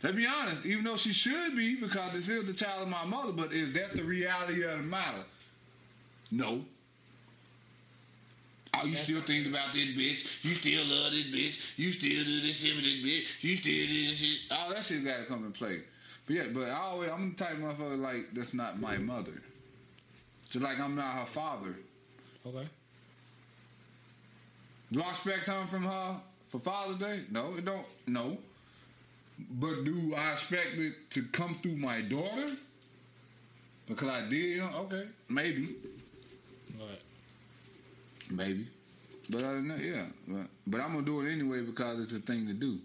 To be honest, even though she should be because this is the child of my mother, but is that the reality of the matter? No. Oh, you still think about this bitch? You still love this bitch? You still do this shit with this bitch? You still do this shit? All that shit got to come and play. But yeah, but I always I'm the type of motherfucker like that's not my mother. Just like I'm not her father. Okay. Do I expect something from her for Father's Day? No, it don't. No. But do I expect it to come through my daughter? Because I did, know, okay, maybe, Right. maybe. But other than that, yeah. But, but I'm gonna do it anyway because it's the thing to do.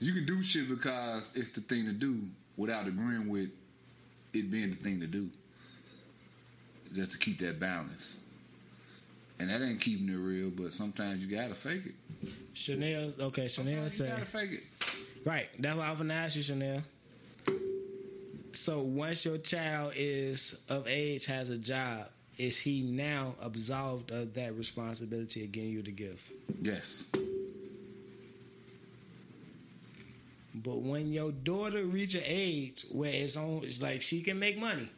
You can do shit because it's the thing to do without agreeing with it being the thing to do. Just to keep that balance. And that ain't keeping it real, but sometimes you gotta fake it. Chanel. Okay. Chanel said. gotta fake it. Right. That's what I was gonna ask you, Chanel. So once your child is of age, has a job, is he now absolved of that responsibility of getting you the gift? Yes. But when your daughter reach an age where it's on, it's like she can make money.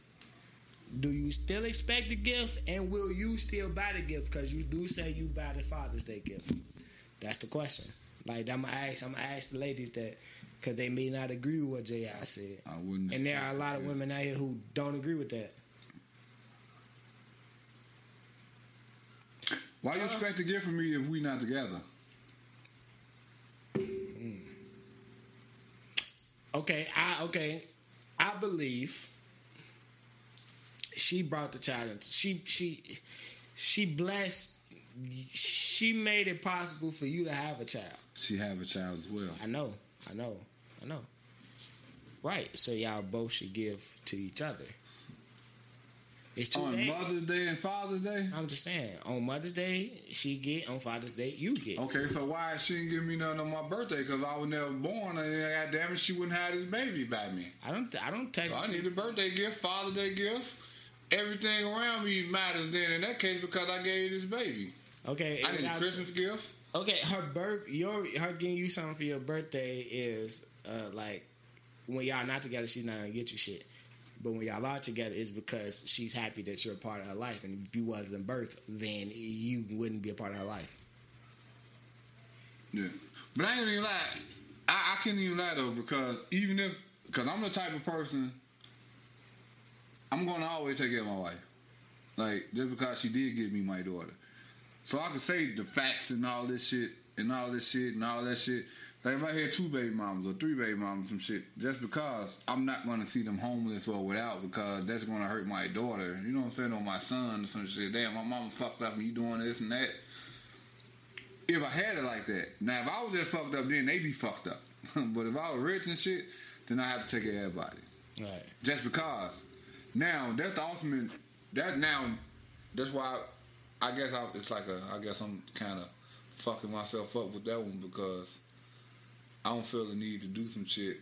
Do you still expect the gift, and will you still buy the gift? Because you do say you buy the Father's Day gift. That's the question. Like I'm gonna ask, I'm gonna ask the ladies that, because they may not agree with what Ji said, I wouldn't. and there are a lot of women out here who don't agree with that. Why you expect to get from me if we not together? Hmm. Okay, I okay, I believe she brought the child into she she she blessed she made it possible for you to have a child. She have a child as well. I know, I know, I know. Right, so y'all both should give to each other. It's two On days. Mother's Day and Father's Day? I'm just saying, on Mother's Day she get, on Father's Day you get. Okay, so why she didn't give me nothing on my birthday? Because I was never born, and God damn it, she wouldn't have this baby by me. I don't, I don't take. So I need a birthday gift, Father's Day gift. Everything around me matters then in that case because I gave you this baby. Okay, I need a Christmas gift. Okay, her birth, your her getting you something for your birthday is uh like when y'all not together, she's not gonna get you shit. But when y'all are together, it's because she's happy that you're a part of her life. And if you wasn't birth, then you wouldn't be a part of her life. Yeah. But I ain't even lie. I, I can't even lie though because even if, because I'm the type of person, I'm going to always take care of my wife. Like, just because she did give me my daughter. So I can say the facts and all this shit and all this shit and all that shit. Like if I had two baby mamas or three baby mamas, some shit, just because I'm not going to see them homeless or without because that's going to hurt my daughter. You know what I'm saying? Or my son or some shit. Damn, my mama fucked up and you doing this and that if I had it like that. Now, if I was just fucked up, then they'd be fucked up. but if I was rich and shit, then I have to take care of everybody. Right. Just because. Now, that's the ultimate. That now, that's why I, guess I, it's like a. I guess I'm kind of fucking myself up with that one because I don't feel the need to do some shit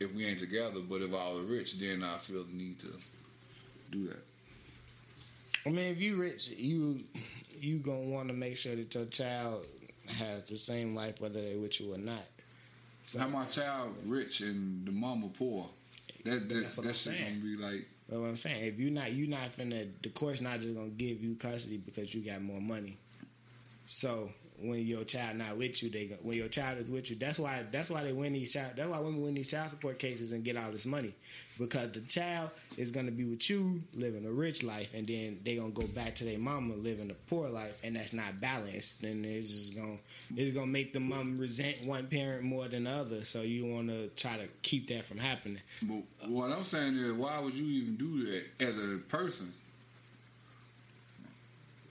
if we ain't together. But if I was rich, then I feel the need to do that. I mean, if you rich, you you gonna want to make sure that your child has the same life whether they with you or not. So How my child rich and the mama poor. That that, That's what that I'm shit saying. gonna be like. But what I'm saying, if you're not you're not finna the court's not just gonna give you custody because you got more money. So when your child not with you, they go, when your child is with you, that's why that's why they win these child that's why women win these child support cases and get all this money because the child is gonna be with you living a rich life and then they gonna go back to their mama living a poor life and that's not balanced. Then it's just gonna it's gonna make the mom resent one parent more than the other. So you wanna try to keep that from happening. But what I'm saying is, why would you even do that as a person?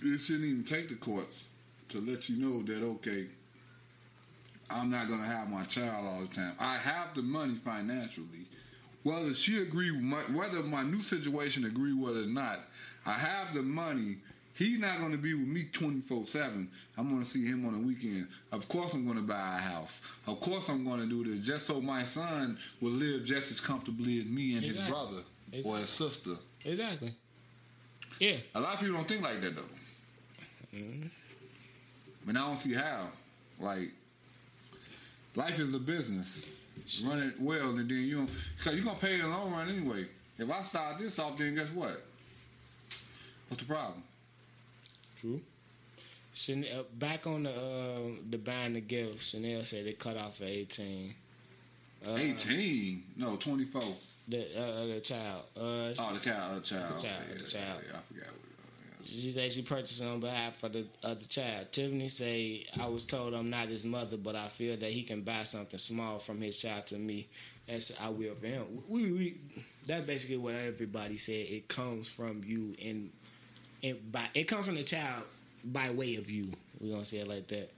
It shouldn't even take the courts to let you know that okay, I'm not gonna have my child all the time. I have the money financially. Whether she agree, with my, whether my new situation agree with it or not, I have the money. He's not going to be with me 24 7. I'm going to see him on the weekend. Of course, I'm going to buy a house. Of course, I'm going to do this just so my son will live just as comfortably as me and his Exactly. brother or his sister. Exactly. Yeah. A lot of people don't think like that, though. Mm-hmm. But I don't see how. Like, life is a business. Run it well, and then you don't, because you're going to pay in the long run anyway. If I start this off, then guess what? What's the problem? True. Chanel, back on the uh, the buying the gift, Chanel said they cut off at eighteen. Uh, 18? No, 24. The uh, the child. Uh, Oh, the child. The child. The child, Yeah, the child. yeah, I forgot. She said she purchased on behalf of the of the child. Tiffany say I was told I'm not his mother, but I feel that he can buy something small from his child to me, as I will for him. We, we that's basically what everybody said. It comes from you and and by it comes from the child by way of you. We're gonna say it like that.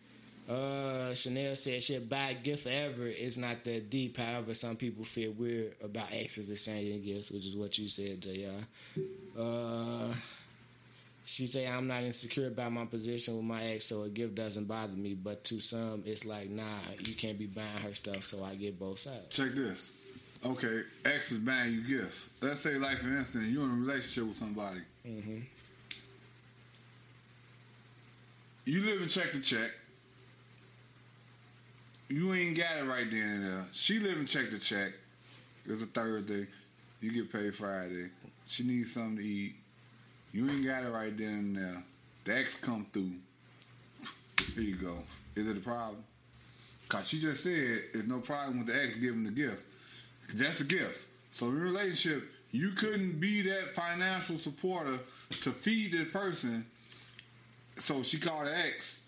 Uh, Chanel said she'll buy a gift forever. It's not that deep. However, some people feel weird about exes exchanging gifts, which is what you said, Jr. Uh, she say I'm not insecure about my position with my ex, so a gift doesn't bother me. But to some, it's like, nah, you can't be buying her stuff. So I get both sides. Check this. Okay, X is buying you gifts. Let's say, like for instance, you're in a relationship with somebody. Mm-hmm. You live in check to check. You ain't got it right then and there. She live in check to check. It's a Thursday. You get paid Friday. She needs something to eat. You ain't got it right then and there. The ex come through. Here you go. Is it a problem? Cause she just said there's no problem with the ex giving the gift. That's a gift. So in relationship, you couldn't be that financial supporter to feed the person. So she called the ex.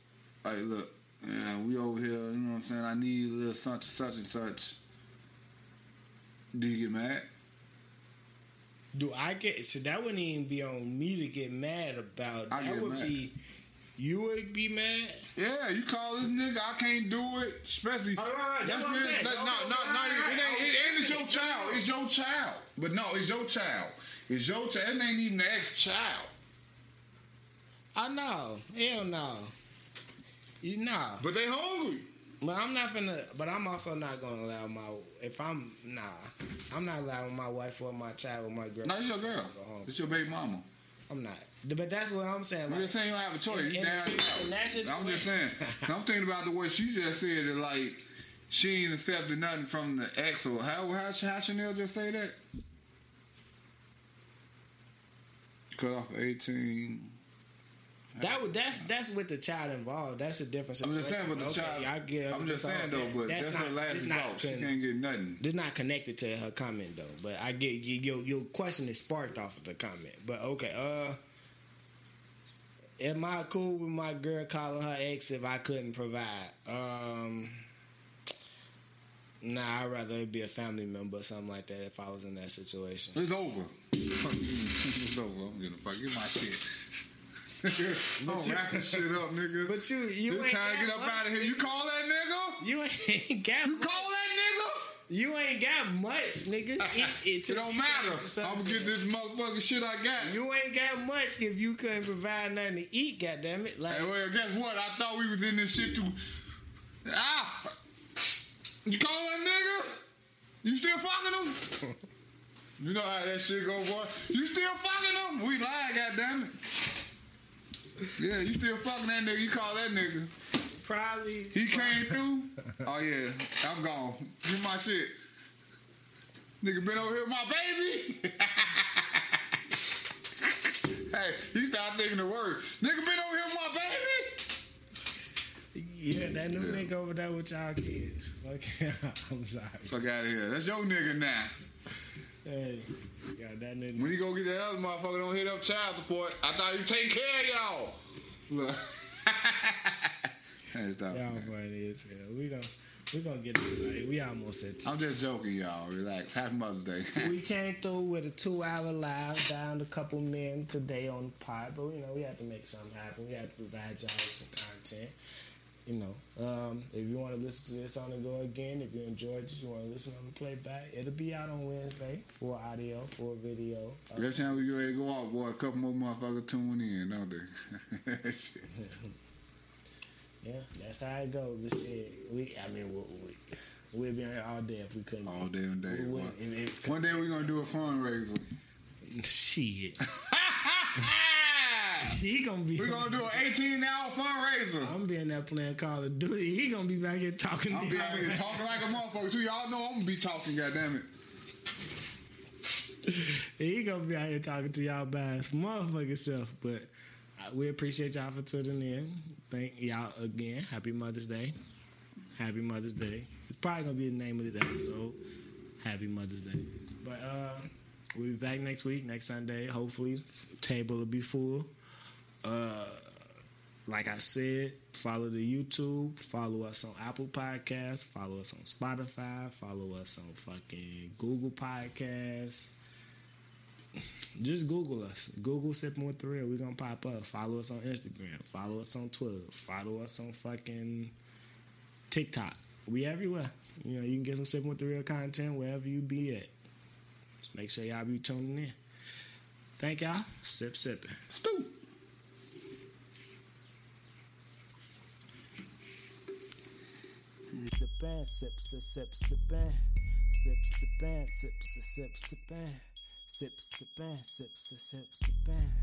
Hey, look, yeah, we over here. You know what I'm saying? I need a little such and such and such. Do you get mad? Do I get so that wouldn't even be on me to get mad about? I that get would mad. be You would be mad. Yeah, you call this nigga, I can't do it. Especially, All right, that's that's what I'm been- saying. that- no, no, no, it ain't, it, and it's your child. It's your child. But no, it's your child. It's your child. It ain't even the ex child. I know. Hell no. You know. But they hungry. But I'm not finna. But I'm also not gonna allow my. If I'm nah, I'm not allowing my wife or my child or my girl. No, it's your girl. It's your baby mama. I'm not. But that's what I'm saying. I'm Like, just saying you don't have a choice. You down the- in that out. I'm just saying. I'm thinking about the way she just said it. Like she ain't accepted nothing from the ex or how how how Chanel just say that? Cut off 18. That would that's that's with the child involved. That's a different I'm just saying, but the Okay, child. I get. I'm just it's all saying though, but that's, her not- last it's result. She can't get nothing. This not connected to her comment though, but I get you, your your question is sparked off of the comment. But okay, uh, am I cool with my girl calling her ex if I couldn't provide? Um, nah, I'd rather it be a family member or something like that if I was in that situation. It's over. it's over. I'm gonna fuck get my shit. I'm wrapping shit up, nigga. But you you Just ain't trying to get up much. out of here. You call that nigga? You ain't got You much. call that nigga? You ain't got much, nigga. It, it, It don't matter. I'm gonna get this motherfucking shit I got. You ain't got much if you couldn't provide nothing to eat. Goddamn it! Like Hey, well, guess what? I thought we was in this shit too. Ah! You call that nigga? You still fucking him? you know how that shit go, boy. You still fucking him? We lied, goddamn it. Yeah, you still fucking that nigga. You call that nigga. probably He came through. Oh yeah, I'm gone. Give my shit. Nigga been over here, with my baby. hey, you start thinking the word. Nigga been over here, with my baby. Yeah, that new nigga over there with y'all kids. Okay, I'm sorry. Fuck out of here. That's your nigga now. Hey, got that nigga. When you go get that other motherfucker, don't hit up child support. I thought you take care of y'all. Look. hey, stop. Y'all funny as hell. We gon' we gonna get it. Right. We almost at. I'm just joking, y'all. Relax. Happy Mother's Day. we came through with a two-hour live, down a couple men today on the pod, but you know we had to make something happen. We had to provide y'all with some content. You know, um, if you want to listen to this on the go again, if you enjoyed it, you want to listen on the playback, it'll be out on Wednesday for audio, for video. Uh, Every time we get ready to go out, boy, a couple more motherfuckers tune in, don't they? Yeah, that's how it goes. This shit, we, I mean, we, we, we'd be on here all day if we couldn't. All day and day. We boy. if- if- One day we're gonna do a fundraiser. Shit. he gonna be. We're gonna do an 18 hour fundraiser. I'm being there playing Call of Duty. He gonna be back here talking. I'm to be out here talking like a motherfucker too. Y'all know I'm gonna be talking, goddamn it. He gonna be out here talking to y'all by his motherfucking self. But we appreciate y'all for tuning in. Thank y'all again. Happy Mother's Day. Happy Mother's Day. It's probably gonna be the name of this episode. Happy Mother's Day. But uh, we'll be back next week, next Sunday. Hopefully, table will be full. Uh, like I said, follow the YouTube, follow us on Apple Podcasts, follow us on Spotify, follow us on fucking Google Podcasts. Just Google us. Google with the Real. We're gonna pop up. Follow us on Instagram. Follow us on Twitter. Follow us on fucking TikTok. We everywhere. You know, you can get some with the Real content wherever you be at. Just make sure y'all be tuning in. Thank y'all. Sip sipping. Stu. Sippin', sip, sip, sip, sippin'. Sip, sippin', sip, sip, sip. Sip, sippin', sip, sip, sip.